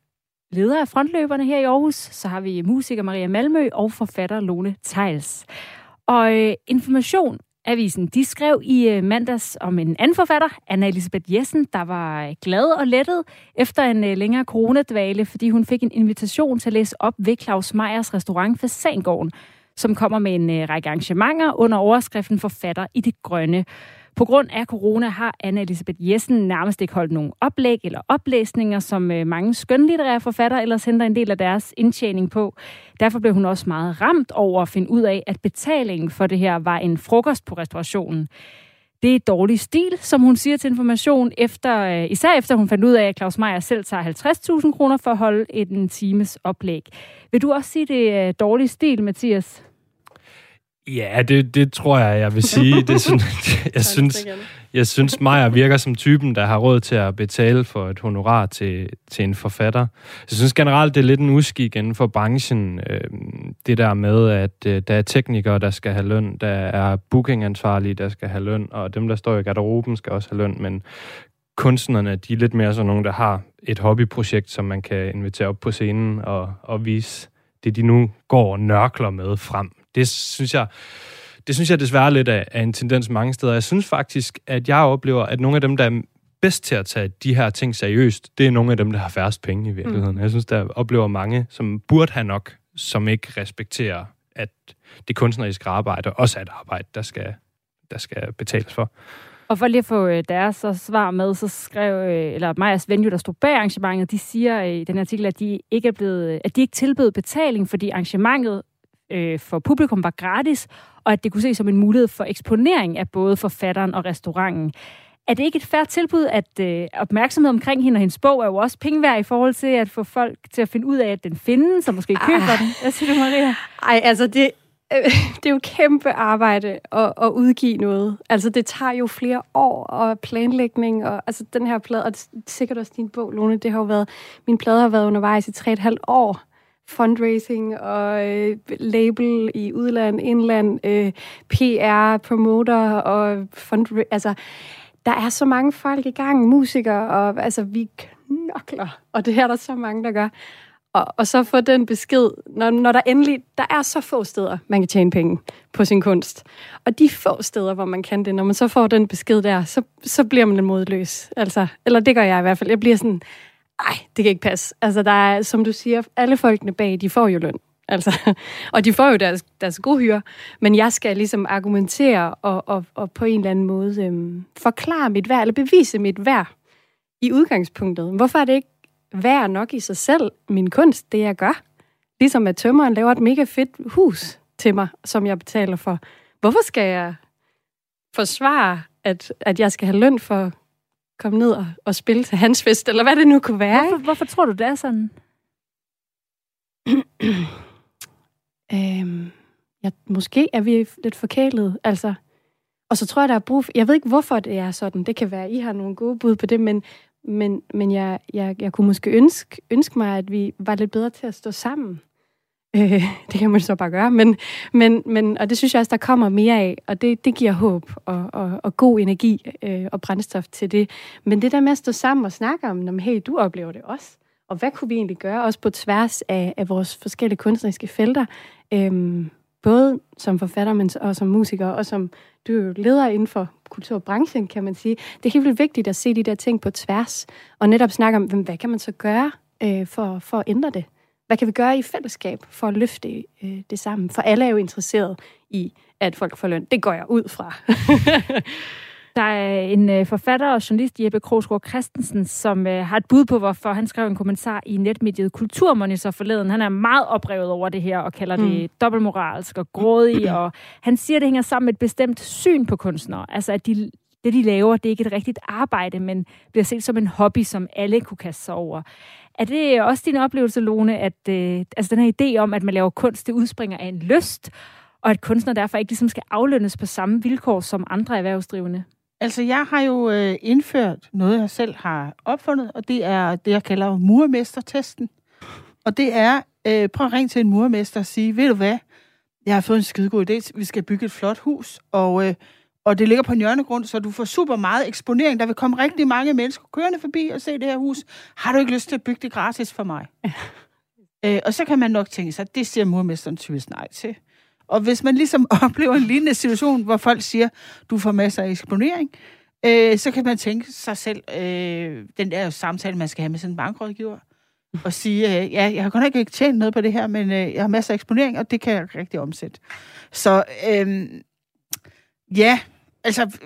leder af frontløberne her i Aarhus. Så har vi musiker Maria Malmø og forfatter Lone Tejls. Og øh, information Avisen de skrev i øh, mandags om en anden forfatter, Anna Elisabeth Jessen, der var øh, glad og lettet efter en øh, længere coronadvale, fordi hun fik en invitation til at læse op ved Claus Meyers restaurant Fasangården, som kommer med en række arrangementer under overskriften Forfatter i det grønne. På grund af corona har Anna Elisabeth Jessen nærmest ikke holdt nogen oplæg eller oplæsninger, som øh, mange skønlitterære forfattere ellers henter en del af deres indtjening på. Derfor blev hun også meget ramt over at finde ud af, at betalingen for det her var en frokost på restaurationen. Det er dårlig stil, som hun siger til information, efter, øh, især efter hun fandt ud af, at Claus Meier selv tager 50.000 kroner for at holde en times oplæg. Vil du også sige, det er dårlig stil, Mathias? Ja, det, det tror jeg, jeg vil sige. Det er sådan, *laughs* jeg, synes, jeg synes, Maja virker som typen, der har råd til at betale for et honorar til, til en forfatter. Jeg synes generelt, det er lidt en uskik inden for branchen. Øh, det der med, at øh, der er teknikere, der skal have løn, der er bookingansvarlige, der skal have løn, og dem, der står i garderoben, skal også have løn, men kunstnerne, de er lidt mere sådan nogle, der har et hobbyprojekt, som man kan invitere op på scenen og, og vise det, de nu går og nørkler med frem. Det synes jeg, det synes jeg desværre lidt af, af en tendens mange steder. Jeg synes faktisk, at jeg oplever, at nogle af dem, der er bedst til at tage de her ting seriøst, det er nogle af dem, der har færrest penge i virkeligheden. Mm. Jeg synes, der oplever mange, som burde have nok, som ikke respekterer, at det kunstneriske arbejde også er et arbejde, der skal, der skal betales for. Og for lige at få øh, deres så svar med, så skrev, øh, eller Majas ven, der stod bag arrangementet, de siger øh, i den artikel, at de ikke er blevet, at de ikke tilbød betaling, fordi arrangementet øh, for publikum var gratis, og at det kunne ses som en mulighed for eksponering af både forfatteren og restauranten. Er det ikke et færre tilbud, at øh, opmærksomhed omkring hende og hendes bog er jo også penge værd i forhold til at få folk til at finde ud af, at den findes, og måske køber Ah. den? Hvad siger du, Maria? Ej, altså det, øh, *laughs* det er jo kæmpe arbejde at, at udgive noget. Altså det tager jo flere år og planlægning, og altså den her plade, og er sikkert også din bog, Lone, det har jo været, min plade har været undervejs i tre et halvt år. Fundraising og øh, label i udland, indland, øh, PR, promoter og fundraising. altså der er så mange folk i gang, musikere, og altså vi knokler, og det er der så mange, der gør. Og, og så få den besked, når, når der endelig, der er så få steder, man kan tjene penge på sin kunst. Og de få steder, hvor man kan det, når man så får den besked der, så, så bliver man modløs. Altså, eller det gør jeg i hvert fald. Jeg bliver sådan, ej, det kan ikke passe. Altså, der er, som du siger, alle folkene bag, de får jo løn. Altså, *laughs* og de får jo deres, deres gode hyre, men jeg skal ligesom argumentere og, og, og på en eller anden måde øhm, forklare mit værd, eller bevise mit værd i udgangspunktet. Hvorfor er det ikke værd nok i sig selv, min kunst, det jeg gør? Ligesom at tømmeren laver et mega fedt hus til mig, som jeg betaler for. Hvorfor skal jeg forsvare, at, at jeg skal have løn for komme ned og, og spille til hans fest, eller hvad det nu kunne være? Hvorfor, hvorfor tror du, det er sådan? *clears throat* Øhm, ja, måske er vi lidt forkælet, altså. Og så tror jeg, der er brug for... Jeg ved ikke, hvorfor det er sådan. Det kan være, I har nogle gode bud på det, men, men, men jeg, jeg, jeg kunne måske ønske, ønske mig, at vi var lidt bedre til at stå sammen. Øh, *laughs* det kan man så bare gøre, men, men, men, og det synes jeg også, der kommer mere af, og det, det giver håb og, og, og god energi øh, og brændstof til det. Men det der med at stå sammen og snakke om, om hey, du oplever det også, og hvad kunne vi egentlig gøre, også på tværs af, af vores forskellige kunstneriske felter, øh, både som forfatter, men og som musiker, og som du er jo leder inden for kulturbranchen, kan man sige. Det er helt vildt vigtigt at se de der ting på tværs, og netop snakke om, hvem- hvad kan man så gøre øh, for, for at ændre det? Hvad kan vi gøre i fællesskab for at løfte øh, det sammen? For alle er jo interesseret i, at folk får løn. Det går jeg ud fra. *laughs* Der er en øh, forfatter og journalist, Jeppe Krogsgaard Christensen, som øh, har et bud på, hvorfor han skrev en kommentar i netmediet Kulturmonitor forleden. Han er meget oprevet over det her og kalder det Mm. dobbeltmoralsk og grådig. Og han siger, at det hænger sammen med et bestemt syn på kunstnere. Altså, at de, det, de laver, det er ikke et rigtigt arbejde, men bliver set som en hobby, som alle kunne kaste sig over. Er det også din oplevelse, Lone, at øh, altså den her idé om, at man laver kunst, det udspringer af en lyst, og at kunstnere derfor ikke ligesom skal aflønnes på samme vilkår som andre erhvervsdrivende? Altså, jeg har jo øh, indført noget, jeg selv har opfundet, og det er det, jeg kalder murmestertesten. Og det er, øh, prøv at ringe til en murmester og sige, ved du hvad, jeg har fået en skidegod idé, vi skal bygge et flot hus, og, øh, og det ligger på en hjørnegrund, så du får super meget eksponering. Der vil komme rigtig mange mennesker kørende forbi og se det her hus. Har du ikke lyst til at bygge det gratis for mig? øh, og så kan man nok tænke sig, at det siger murmesteren typisk nej til. Og hvis man ligesom *laughs* oplever en lignende situation, hvor folk siger, du får masser af eksponering, øh, så kan man tænke sig selv, øh, den der samtale, man skal have med sådan en bankrådgiver, og sige, øh, ja, jeg har godt nok ikke tjent noget på det her, men øh, jeg har masser af eksponering, og det kan jeg rigtig omsætte. Så øh, ja, altså,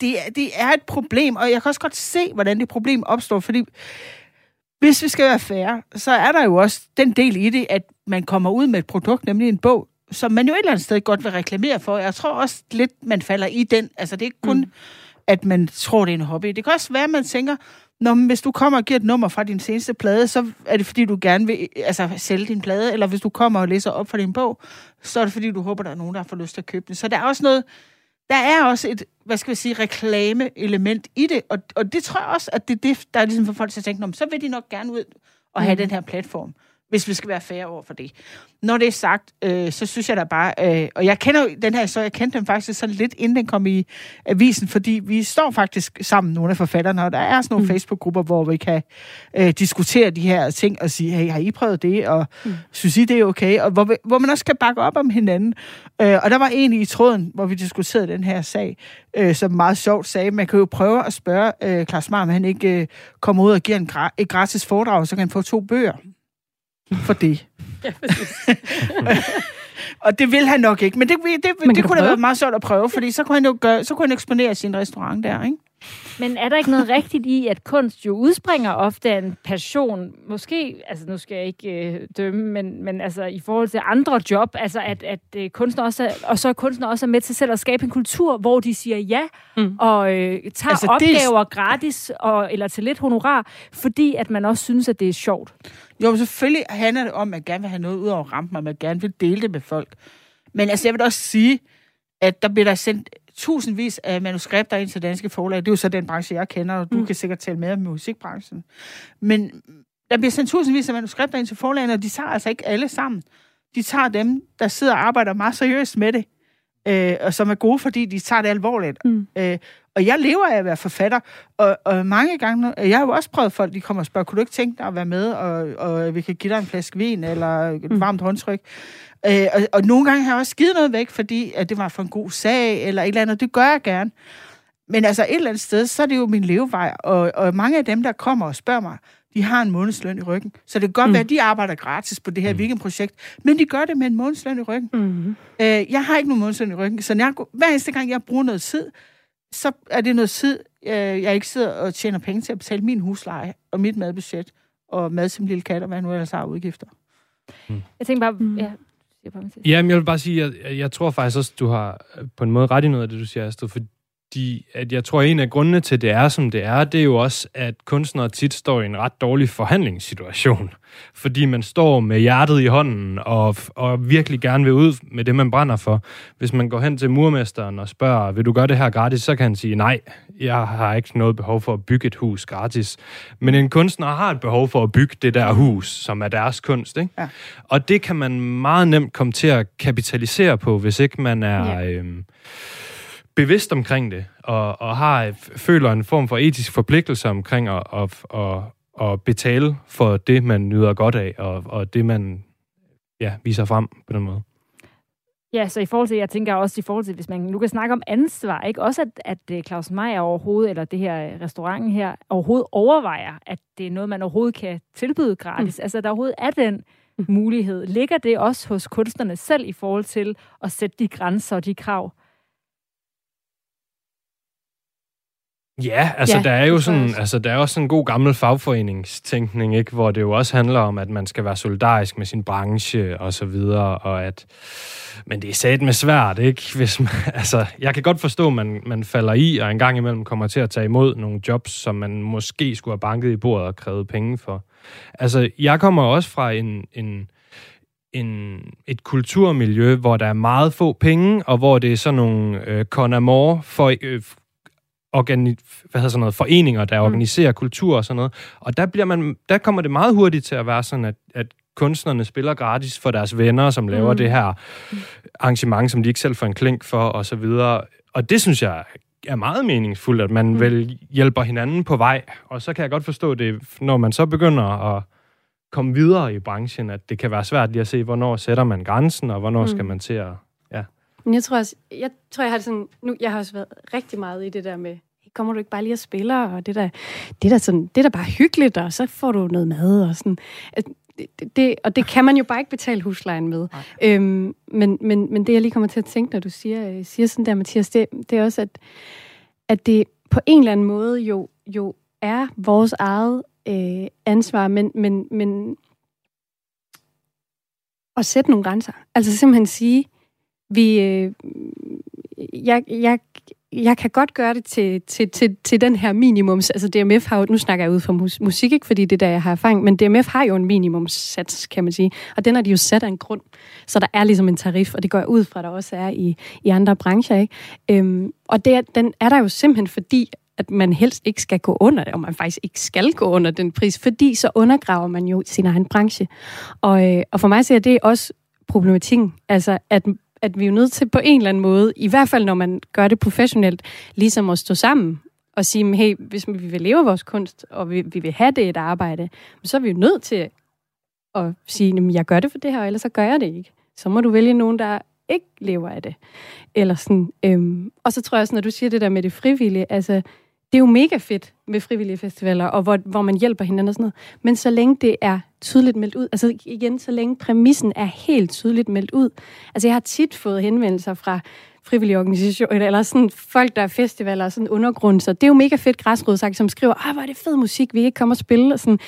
det, er- det er et problem, og jeg kan også godt se, hvordan det problem opstår, fordi hvis vi skal være færre, så er der jo også den del i det, at man kommer ud med et produkt, nemlig en bog, som man jo et eller andet sted godt vil reklamere for. Jeg tror også lidt, man falder i den. Altså, det er ikke kun, mm. at man tror, det er en hobby. Det kan også være, at man tænker, Nå, men hvis du kommer og giver et nummer fra din seneste plade, så er det fordi, du gerne vil altså, sælge din plade. Eller hvis du kommer og læser op for din bog, så er det fordi, du håber, der er nogen, der får lyst til at købe den. Så der er også noget, der er også et, hvad skal vi sige, reklame-element i det, og, og det tror jeg også, at det er det, der er ligesom for folk til at tænke, "Nå, men så vil de nok gerne ud og have mm. den her platform, hvis vi skal være færre over for det. Når det er sagt, øh, så synes jeg da bare, øh, og jeg kender den her historie, jeg kendte den faktisk sådan lidt, inden den kom i avisen, fordi vi står faktisk sammen, nogle af forfatterne, og der er sådan nogle mm. Facebook-grupper, hvor vi kan øh, diskutere de her ting og sige, hey, har I prøvet det, og mm. synes I, det er okay, og hvor, vi, hvor man også kan bakke op om hinanden. Øh, og der var en i tråden, hvor vi diskuterede den her sag, øh, som meget sjovt sagde, man kan jo prøve at spørge øh, Claus Mar, om han ikke øh, kommer ud og giver en gra- et gratis foredrag, så kan han få to bøger for det. *laughs* *laughs* og det vil han nok ikke, men det, det, det, det kunne da være meget sjovt at prøve, fordi så kunne han jo gøre, så kunne han eksponere sin restaurant der, ikke? Men er der ikke noget rigtigt i, at kunst jo udspringer ofte af en passion? Måske, altså nu skal jeg ikke øh, dømme, men, men altså i forhold til andre job, altså at, at øh, kunstner også er, og så er kunstner også er med til selv at skabe en kultur, hvor de siger ja, mm. og øh, tager Altså, altså, det opgaver gratis, og, eller til lidt honorar, fordi at man også synes, at det er sjovt. Jo, men selvfølgelig handler det om, at man gerne vil have noget ud over rampen, og man gerne vil dele det med folk. Men altså, jeg vil også sige, at der bliver der sendt tusindvis af manuskripter ind til danske forlag. Det er jo så den branche, jeg kender, og du mm. kan sikkert tale mere om musikbranchen. Men der bliver sendt tusindvis af manuskripter ind til forlagene, og de tager altså ikke alle sammen. De tager dem, der sidder og arbejder meget seriøst med det, øh, og som er gode, fordi de tager det alvorligt. Mm. Øh, og jeg lever af at være forfatter, og, og mange gange, nu- jeg har jo også prøvet folk, de kommer og spørger, kunne du ikke tænke dig at være med, og, og vi kan give dig en flaske vin, eller et varmt håndtryk. Øh, og, og nogle gange har jeg også givet noget væk, fordi at det var for en god sag, eller et eller andet. Det gør jeg gerne. Men altså et eller andet sted, så er det jo min levevej, og, og mange af dem, der kommer og spørger mig, de har en månedsløn i ryggen. Så det kan godt mm. være, at de arbejder gratis på det her weekendprojekt, men de gør det med en månedsløn i ryggen. Mm. Øh, jeg har ikke nogen månedsløn i ryggen, så når jeg, hver eneste gang, jeg bruger noget tid, så er det noget tid, øh, jeg ikke sidder og tjener penge til at betale min husleje og mit madbudget og mad til min lille kat og hvad jeg nu ellers har udgifter. Jeg tænker bare, Mm. mm. ja, siger bare, Mathias. Jamen, jeg vil bare sige, at jeg, jeg tror faktisk også, du har øh, på en måde ret i noget af det, du siger, Astrid, for fordi at jeg tror, at en af grundene til, at det er, som det er, det er jo også, at kunstnere tit står i en ret dårlig forhandlingssituation. Fordi man står med hjertet i hånden og, og virkelig gerne vil ud med det, man brænder for. Hvis man går hen til murmesteren og spørger, vil du gøre det her gratis, så kan han sige, nej, jeg har ikke noget behov for at bygge et hus gratis. Men en kunstner har et behov for at bygge det der hus, som er deres kunst. Ikke? Ja. Og det kan man meget nemt komme til at kapitalisere på, hvis ikke man er Ja. øhm, bevidst omkring det, og, og har føler en form for etisk forpligtelse omkring at, at, at, at betale for det, man nyder godt af, og, og det, man ja, viser frem på den måde. Ja, så i forhold til, jeg tænker også i forhold til, hvis man nu kan snakke om ansvar, ikke? Også at, at øh, Claus Meier overhovedet, eller det her øh, restauranten her, overhovedet overvejer, at det er noget, man overhovedet kan tilbyde gratis. Mm. Altså, der overhovedet er den mulighed. Ligger det også hos kunstnerne selv i forhold til at sætte de grænser og de krav? Ja, altså Ja, der er jo sådan, altså der er også sådan en god gammel fagforeningstænkning, ikke, hvor det jo også handler om, at man skal være solidarisk med sin branche og så videre, og at, men det er sat med svært, ikke, *laughs* hvis man, altså, jeg kan godt forstå, at man, man falder i, og en gang imellem kommer til at tage imod nogle jobs, som man måske skulle have banket i bordet og krævet penge for. Altså, jeg kommer også fra en, en, en, et kulturmiljø, hvor der er meget få penge, og hvor det er sådan nogle øh, Conamore for, øh, organi- hvad hedder sådan noget, foreninger, der organiserer kultur og sådan noget. Og der, bliver man, der kommer det meget hurtigt til at være sådan, at, at kunstnerne spiller gratis for deres venner, som laver Mm. det her arrangement, som de ikke selv får en klink for, og så videre. Og det synes jeg er meget meningsfuldt, at man mm. vel hjælper hinanden på vej. Og så kan jeg godt forstå det, når man så begynder at komme videre i branchen, at det kan være svært lige at se, hvornår sætter man grænsen, og hvornår mm. skal man til at... Men jeg tror også, jeg tror, jeg har sådan, nu, jeg har også været rigtig meget i det der med, kommer du ikke bare lige og spiller, og det der, det der, sådan, det der bare hyggeligt, og så får du noget mad, og sådan. Det, det, og det kan man jo bare ikke betale huslejen med. Øhm, men, men, men det, jeg lige kommer til at tænke, når du siger, øh, siger sådan der, Mathias, det, det er også, at, at det på en eller anden måde jo, jo er vores eget øh, ansvar, men, men, men at sætte nogle grænser. Altså simpelthen sige, vi, øh, jeg, jeg, jeg kan godt gøre det til, til, til, til den her minimums... Altså DMF har jo... Nu snakker jeg ud fra musik, ikke fordi det er der, jeg har erfaring, men DMF har jo en minimumssats, kan man sige. Og den har de jo sat af en grund. Så der er ligesom en tarif, og det går jeg ud fra, der også er i, i andre brancher. Ikke? Øhm, og det, den er der jo simpelthen fordi, at man helst ikke skal gå under det, og man faktisk ikke skal gå under den pris, fordi så undergraver man jo sin egen branche. Og, øh, og for mig ser det også problematikken, altså at at vi er jo nødt til på en eller anden måde, i hvert fald når man gør det professionelt, ligesom at stå sammen og sige, hey, hvis vi vil leve vores kunst, og vi, vi vil have det et arbejde, så er vi jo nødt til at sige, "Jamen, jeg gør det for det her, ellers så gør jeg det ikke. Så må du vælge nogen, der ikke lever af det. Eller sådan, øhm, og så tror jeg også, når du siger det der med det frivillige, altså, det er jo mega fedt med frivillige festivaler, og hvor, hvor man hjælper hinanden og sådan noget. Men så længe det er tydeligt meldt ud, altså igen, så længe præmissen er helt tydeligt meldt ud. Altså jeg har tit fået henvendelser fra frivillige organisationer, eller sådan folk, der er festivaler og sådan undergrund, så det er jo mega fedt græsrodsagt, som skriver, ah, hvor er det fed musik, vi ikke kommer og spille, og sådan,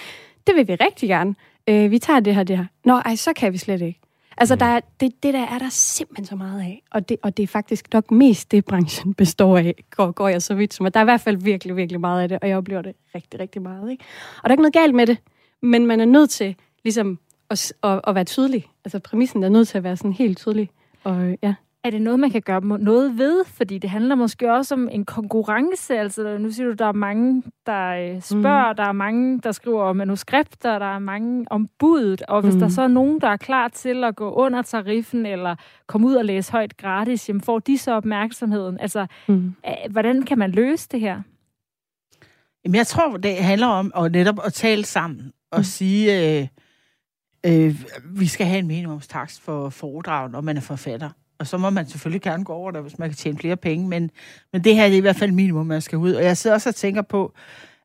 det vil vi rigtig gerne. Øh, vi tager det her, det her. Nå, ej, så kan vi slet ikke. Altså, der er, det, det der er der simpelthen så meget af. Og det, og det er faktisk nok mest det, branchen består af, går, går jeg så vidt som. at Der er i hvert fald virkelig, virkelig meget af det, og jeg oplever det rigtig, rigtig meget. Ikke? Og der er ikke noget galt med det, men man er nødt til ligesom at, at, at være tydelig. Altså, præmissen er nødt til at være sådan helt tydelig. Og ja. Er det noget, man kan gøre noget ved? Fordi det handler måske også om en konkurrence. Altså, nu siger du, der er mange, der øh, spørger, mm. der er mange, der skriver manuskripter, der er mange om budet. Og hvis mm. Der så er nogen, der er klar til at gå under tariffen, eller komme ud og læse højt gratis, jamen får de så opmærksomheden? Altså, Mm. øh, hvordan kan man løse det her? Jamen, jeg tror, det handler om at netop at tale sammen og mm. sige, øh, øh, vi skal have en minimumstakst for foredrag, når man er forfatter. Og så må man selvfølgelig gerne gå over der, hvis man kan tjene flere penge, men, men det her det er i hvert fald minimum, man skal ud. Og jeg sidder også og tænker på,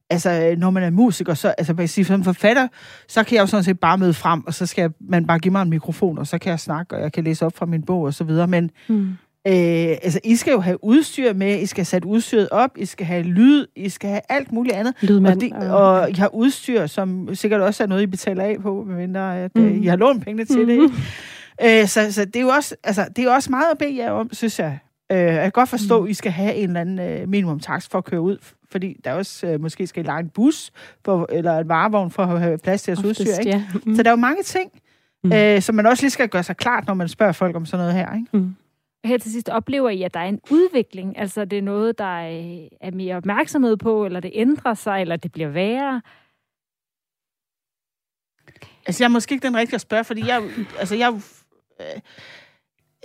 altså, når man er musiker, så, altså, man kan sige, som forfatter, så kan jeg jo sådan set bare møde frem, og så skal man bare give mig en mikrofon, og så kan jeg snakke, og jeg kan læse op fra min bog, og så videre. Men Mm. Øh, altså, I skal jo have udstyr med, I skal have sat udstyret op, I skal have lyd, I skal have alt muligt andet. Lydmand. Og, det, og I har udstyr, som sikkert også er noget, I betaler af på, medmindre at, mm. Mhm. I har lånt pengene til det. Ikke? Øh, så så det, er jo også, altså, det er jo også meget at bede jer om, synes jeg. Øh, jeg kan godt forstå, at I skal have en eller anden øh, minimumtakst for at køre ud, fordi der også øh, måske skal I lege en bus for, eller en varevogn for at have plads til jeres udstyr. Oftest, Ikke? ja. Mm. Så der er jo mange ting, Mm. mm. øh, som man også lige skal gøre sig klart, når man spørger folk om sådan noget her. Ikke? Mm. Her til sidst, oplever I, at der er en udvikling? Altså, det er noget, der er, er mere opmærksomhed på, eller det ændrer sig, eller det bliver værre? Altså, jeg er måske ikke den rigtige at spørge, fordi jeg, altså, jeg, øh,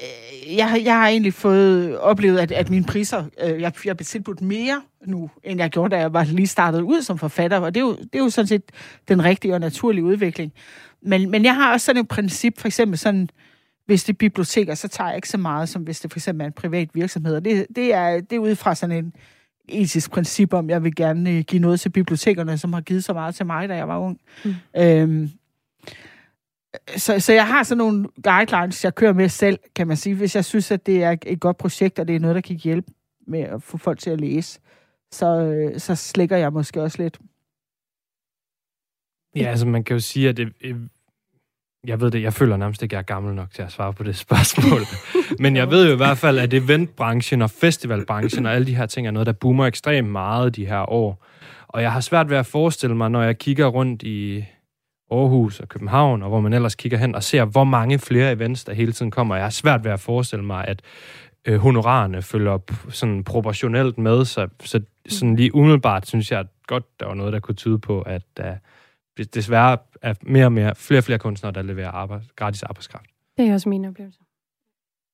øh, jeg, har- jeg har egentlig fået oplevet, at, at mine priser, øh, jeg, jeg bliver tilbudt mere nu, end jeg gjorde, da jeg var lige startet ud som forfatter, og det er jo, det er jo sådan set den rigtige og naturlige udvikling. Men, men jeg har også sådan et princip, for eksempel sådan, hvis det er biblioteker, så tager jeg ikke så meget, som hvis det for eksempel er en privat virksomhed. Og det, det, er, det er ud fra sådan en etisk princip om, jeg vil gerne øh, give noget til bibliotekerne, som har givet så meget til mig, da jeg var ung. Mm. Øhm, så, så jeg har sådan nogle guidelines, jeg kører med selv, kan man sige. Hvis jeg synes, at det er et godt projekt, og det er noget, der kan hjælpe med at få folk til at læse, så, øh, så slækker jeg måske også lidt. Ja, altså man kan jo sige, at det, øh, jeg ved det, jeg føler nærmest ikke, at jeg er gammel nok til at svare på det *laughs* spørgsmål. Men jeg ved jo i hvert fald, at eventbranchen og festivalbranchen og alle de her ting er noget, der boomer ekstremt meget de her år. Og jeg har svært ved at forestille mig, når jeg kigger rundt i Aarhus og København, og hvor man ellers kigger hen og ser, hvor mange flere events, der hele tiden kommer. Jeg har svært ved at forestille mig, at øh, honorarerne følger op sådan proportionelt med, så, så sådan lige umiddelbart synes jeg at godt, der var noget, der kunne tyde på, at øh, der desværre er mere og mere, flere og flere kunstnere, der leverer arbejde, gratis arbejdskraft. Det er også min oplevelse.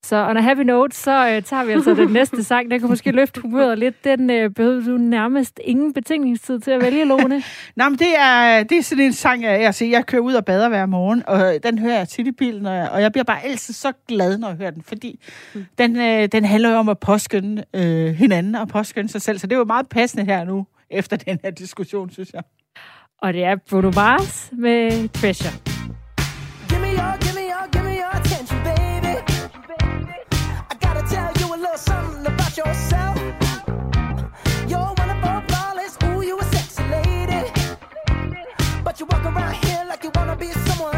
Så on a happy note, så øh, tager vi altså den næste sang. Den kan måske løfte humøret lidt. Den øh, behøver du nærmest ingen betingningstid til at vælge, Lone. *laughs* Nå, men det er, det er sådan en sang, jeg, altså, jeg kører ud og bader hver morgen, og den hører jeg tit i bilen, og jeg, og jeg bliver bare altid så glad, når jeg hører den, fordi mm. den, øh, den handler jo om at påskynde øh, hinanden og påskynde sig selv, så det er jo meget passende her nu, efter den her diskussion, synes jeg. Og det er Bruno Mars med Treasure. You walk around here like you wanna be someone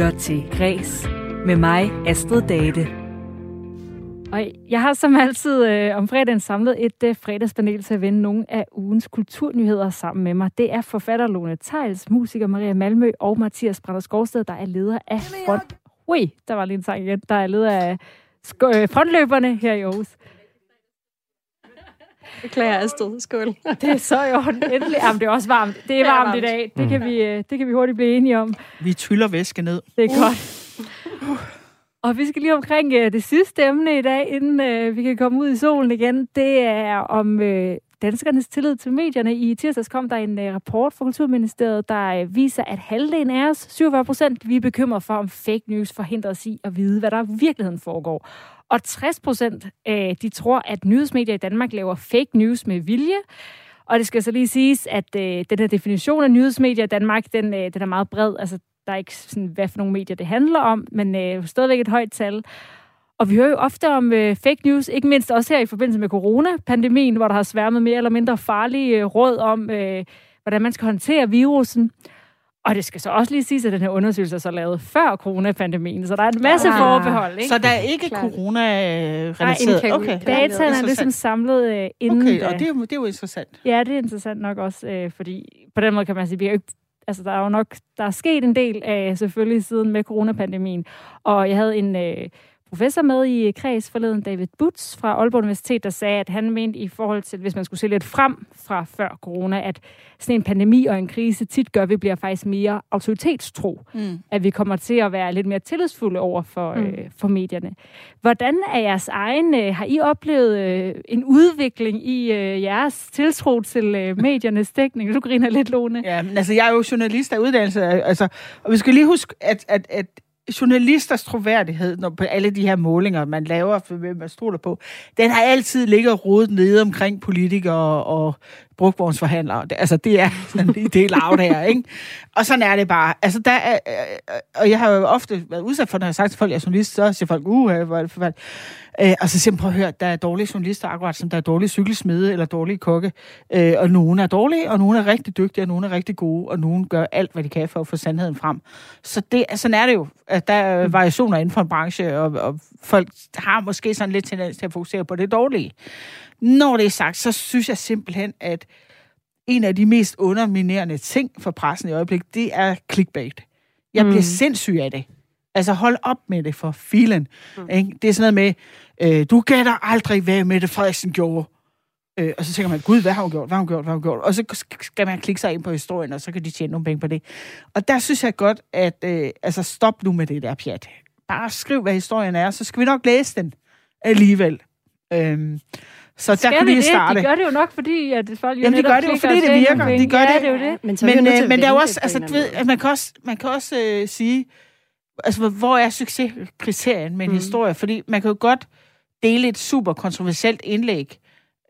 lytter til Græs med mig, Astrid Date. Og jeg har som altid øh, om fredagen samlet et øh, fredagspanel til at vende nogle af ugens kulturnyheder sammen med mig. Det er forfatter Lone Tejls, musiker Maria Malmø og Mathias Brander Skovsted, der er leder af front... Ui, der var lige en sang igen. Der er leder af sk- øh, frontløberne her i Aarhus. Beklager, Astrid. Skål. Det er så i orden. Endelig. Jamen, det er også varmt. Det er Det er varmt, varmt. i dag. Det kan, vi, øh, det kan vi hurtigt blive enige om. Vi tyller væske ned. Det er godt. Og vi skal lige omkring øh, det sidste emne i dag, inden øh, vi kan komme ud i solen igen. Det er om øh, danskernes tillid til medierne. I tirsdags kom der en øh, rapport fra Kulturministeriet, der øh, viser, at halvdelen af os, 47 procent, vi er bekymret for, om fake news forhindrer os i at vide, hvad der i virkeligheden foregår. Og 60 procent, øh, de tror, at nyhedsmedier i Danmark laver fake news med vilje. Og det skal så lige siges, at øh, den her definition af nyhedsmedier i Danmark, den, øh, den er meget bred. Altså, der er ikke sådan, hvad for nogle medier det handler om, men øh, stadigvæk et højt tal. Og vi hører jo ofte om øh, fake news, ikke mindst også her i forbindelse med coronapandemien, hvor der har sværmet mere eller mindre farlige øh, råd om, øh, hvordan man skal håndtere virusen. Og det skal så også lige siges, at den her undersøgelse er så lavet før coronapandemien, så der er en masse Ah. forbehold. Ikke? Så der er ikke corona-relateret? Nej, Okay. Dataen er ligesom samlet øh, inden okay og det er, jo, det er jo interessant. Ja, det er interessant nok også, øh, fordi på den måde kan man sige, vi har jo ikke, altså der er jo nok, der er sket en del af selvfølgelig siden med coronapandemien, og jeg havde en øh, professor med i kreds forleden, David Butz fra Aalborg Universitet, der sagde, at han mente i forhold til, hvis man skulle se lidt frem fra før corona, at sådan en pandemi og en krise tit gør, at vi bliver faktisk mere autoritetstro. Mm. At vi kommer til at være lidt mere tillidsfulde over for, Mm. øh, for medierne. Hvordan er jeres egen, øh, har I oplevet øh, en udvikling i øh, jeres tiltro til øh, mediernes dækning? Du griner lidt, Lone. Ja, men altså, jeg er jo journalist af uddannelse, altså, og vi skal lige huske, at, at, at journalisters troværdighed, når på alle de her målinger, man laver, for hvem man stoler på, den har altid ligget rodet nede omkring politikere og brugvognsforhandlere. Det- Altså, det er sådan en del af det her, ikke? Og sådan er det bare. Altså, der er, øh, øh, og jeg har jo ofte været udsat for, når jeg har sagt til folk, at jeg er journalist, så siger folk, uh, hvor er det forfærdeligt. Øh, og så siger man, prøv at høre, der er dårlige journalister, akkurat som der er dårlige cykelsmede eller dårlige kokke. Øh, og nogle er dårlige, og nogle er rigtig dygtige, og nogle er rigtig gode, og nogle gør alt, hvad de kan for at få sandheden frem. Så det, sådan er det jo, at der er variationer inden for en branche, og, og folk har måske sådan lidt tendens til at fokusere på det dårlige. Når det er sagt, så synes jeg simpelthen, at en af de mest underminerende ting for pressen i øjeblikket, det er clickbait. Jeg bliver Mm. sindssyg af det. Altså hold op med det for filen. Mm. Ikke? Det er sådan noget med, øh, du gætter aldrig, hvad Mette Frederiksen gjorde. Øh, og så tænker man, gud, hvad har hun gjort, hvad har hun gjort, hvad har hun gjort? Og så skal man klikke sig ind på historien, og så kan de tjene nogle penge på det. Og der synes jeg godt, at øh, altså stop nu med det der pjat. Bare skriv, hvad historien er, så skal vi nok læse den alligevel. Øhm, så der Skal kunne vi vi det? starte. De gør det jo nok, fordi at folk jo Jamen, de gør det jo, fordi det virker. De gør ja, det. det er jo det. Men, så er Men, øh, men der er også, altså, du ved, at man kan også, man kan også øh, sige, altså, hvor er succeskriterien med en Mm. historie? Fordi man kan jo godt dele et super kontroversielt indlæg.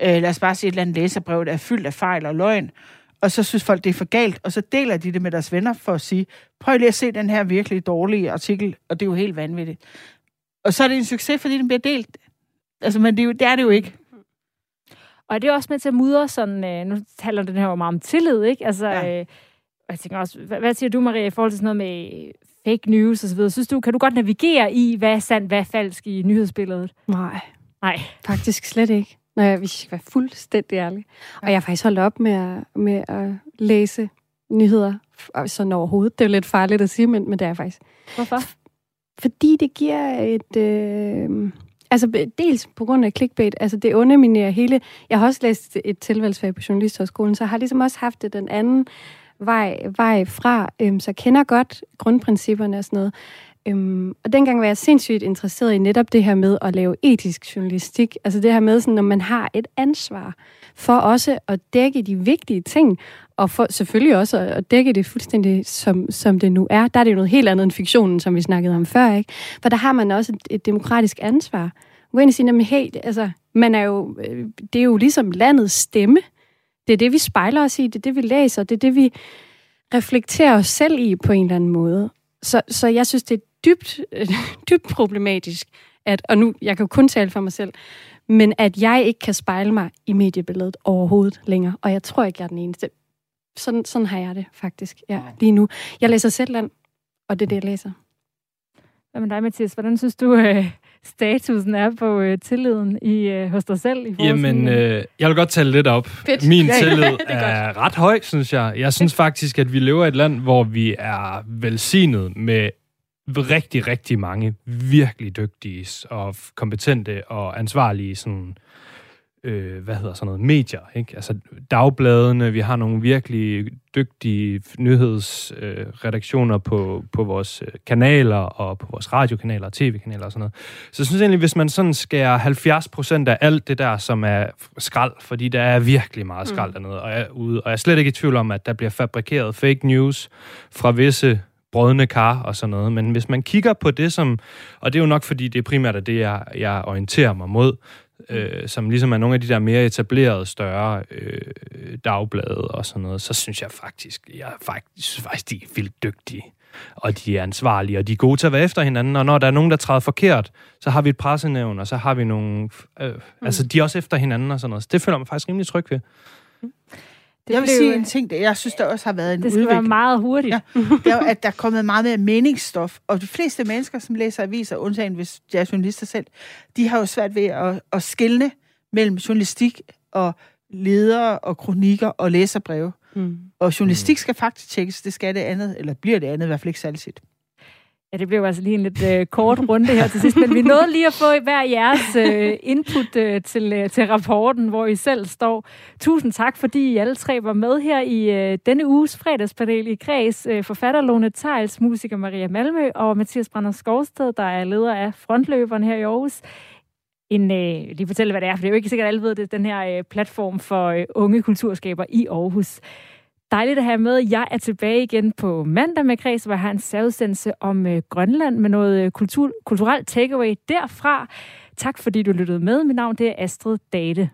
Øh, lad os bare sige et eller andet læserbrev, der er fyldt af fejl og løgn. Og så synes folk, det er for galt. Og så deler de det med deres venner for at sige, prøv lige at se den her virkelig dårlige artikel, og det er jo helt vanvittigt. Og så er det en succes, fordi den bliver delt. Altså, men det er, jo, det er det jo ikke. Og er det også med til at mudre sådan, øh, nu taler den her jo meget om tillid, ikke? Altså, Ja. øh, jeg tænker også, hvad, hvad siger du, Maria, i forhold til sådan noget med fake news og så videre? Synes du, kan du godt navigere i, hvad er sandt, hvad er falsk i nyhedsbilledet? Nej, Nej. faktisk slet ikke. Når jeg, hvis jeg skal være fuldstændig ærlig. Og jeg har faktisk holdt op med at, med at læse nyheder sådan overhovedet. Det er jo lidt farligt at sige, men, men det er faktisk. Hvorfor? Fordi det giver et... Øh, altså dels på grund af clickbait, altså det underminerer hele... Jeg har også læst et tilvalgsfag på Journalisthøjskolen, så jeg har ligesom også haft det den anden vej, vej fra, øhm, så kender godt grundprincipperne og sådan noget. Øhm, og dengang var jeg sindssygt interesseret i netop det her med at lave etisk journalistik. Altså det her med, sådan, når man har et ansvar for også at dække de vigtige ting, og for selvfølgelig også at- dække det fuldstændig, som, som det nu er. Der er det jo noget helt andet end fiktionen, som vi snakkede om før, ikke? For der har man også et, et demokratisk ansvar. Gå ind og sige, jamen, hey, altså, man er jo, øh, det er jo ligesom landets stemme. Det er det, vi spejler os i, det er det, vi læser, det er det, vi reflekterer os selv i på en eller anden måde. Så, så jeg synes, det er dybt, *laughs* dybt problematisk, at, og nu, jeg kan jo kun tale for mig selv, men at jeg ikke kan spejle mig i mediebilledet overhovedet længere, og jeg tror ikke, jeg er den eneste. Sådan, sådan har jeg det faktisk, ja, lige nu. Jeg læser selv land, og det er det, jeg læser. Hvad med dig, Mathias? Hvordan synes du, øh, statusen er på øh, tilliden i, øh, hos dig selv? I Jamen, nyhederne? øh, jeg vil godt tale lidt op. Fedt. Min Ja, ja, tillid *laughs* det er er ret høj, synes jeg. Jeg synes faktisk, at vi lever i et land, hvor vi er velsignet med rigtig, rigtig mange virkelig dygtige og kompetente og ansvarlige sådan, øh, hvad hedder sådan noget, medier. Ikke? Altså dagbladene, vi har nogle virkelig dygtige nyhedsredaktioner øh, på, på vores øh, kanaler og på vores radiokanaler og tv-kanaler og sådan noget. Så jeg synes egentlig, hvis man sådan skærer 70 procent af alt det der, som er skrald, fordi der er virkelig meget skrald mm. dernede, og jeg, er ude, og jeg er slet ikke i tvivl om, at der bliver fabrikeret fake news fra visse brødne kar og sådan noget. Men hvis man kigger på det som, og det er jo nok fordi, det er primært er det, jeg, jeg orienterer mig mod, øh, som ligesom er nogle af de der mere etablerede, større øh, dagblade og sådan noget, så synes jeg faktisk, jeg faktisk, faktisk, de er vildt dygtige. Og de er ansvarlige, og de er gode til at være efter hinanden. Og når der er nogen, der træder forkert, så har vi et pressenævn, og så har vi nogle... Øh, mm. Altså, de er også efter hinanden og sådan noget. Så det føler mig faktisk rimelig tryg ved. Det jeg vil sige øh, en ting, der jeg synes, der også har været en Det skal være udvikling. meget hurtigt. Ja. det er jo, at der er kommet meget mere meningsstof. Og de fleste mennesker, som læser aviser, undtagen hvis de er journalister selv, de har jo svært ved at, at skille mellem journalistik og ledere og kronikker og læserbreve. Mm. Og journalistik skal faktisk tjekkes, det skal det andet, eller bliver det andet i hvert fald ikke særlig set. Ja, det blev altså lige en lidt øh, kort runde her til sidst, men vi nåede lige at få hver jeres øh, input øh, til, øh, til rapporten, hvor I selv står. Tusind tak, fordi I alle tre var med her i øh, denne uges fredagspanel i Kreds. Øh, forfatter Lone Tejls, musiker Maria Malmø og Mathias Brander Skovsted, der er leder af frontløberen her i Aarhus. En, øh, lige fortælle, hvad det er, for det er jo ikke sikkert, at alle ved det, den her øh, platform for øh, unge kulturskaber i Aarhus. Dejligt at have med. Jeg er tilbage igen på mandag med Kreds, hvor jeg har en særudsendelse om øh, Grønland med noget øh, kultur, kulturelt takeaway derfra. Tak fordi du lyttede med. Mit navn det er Astrid Date.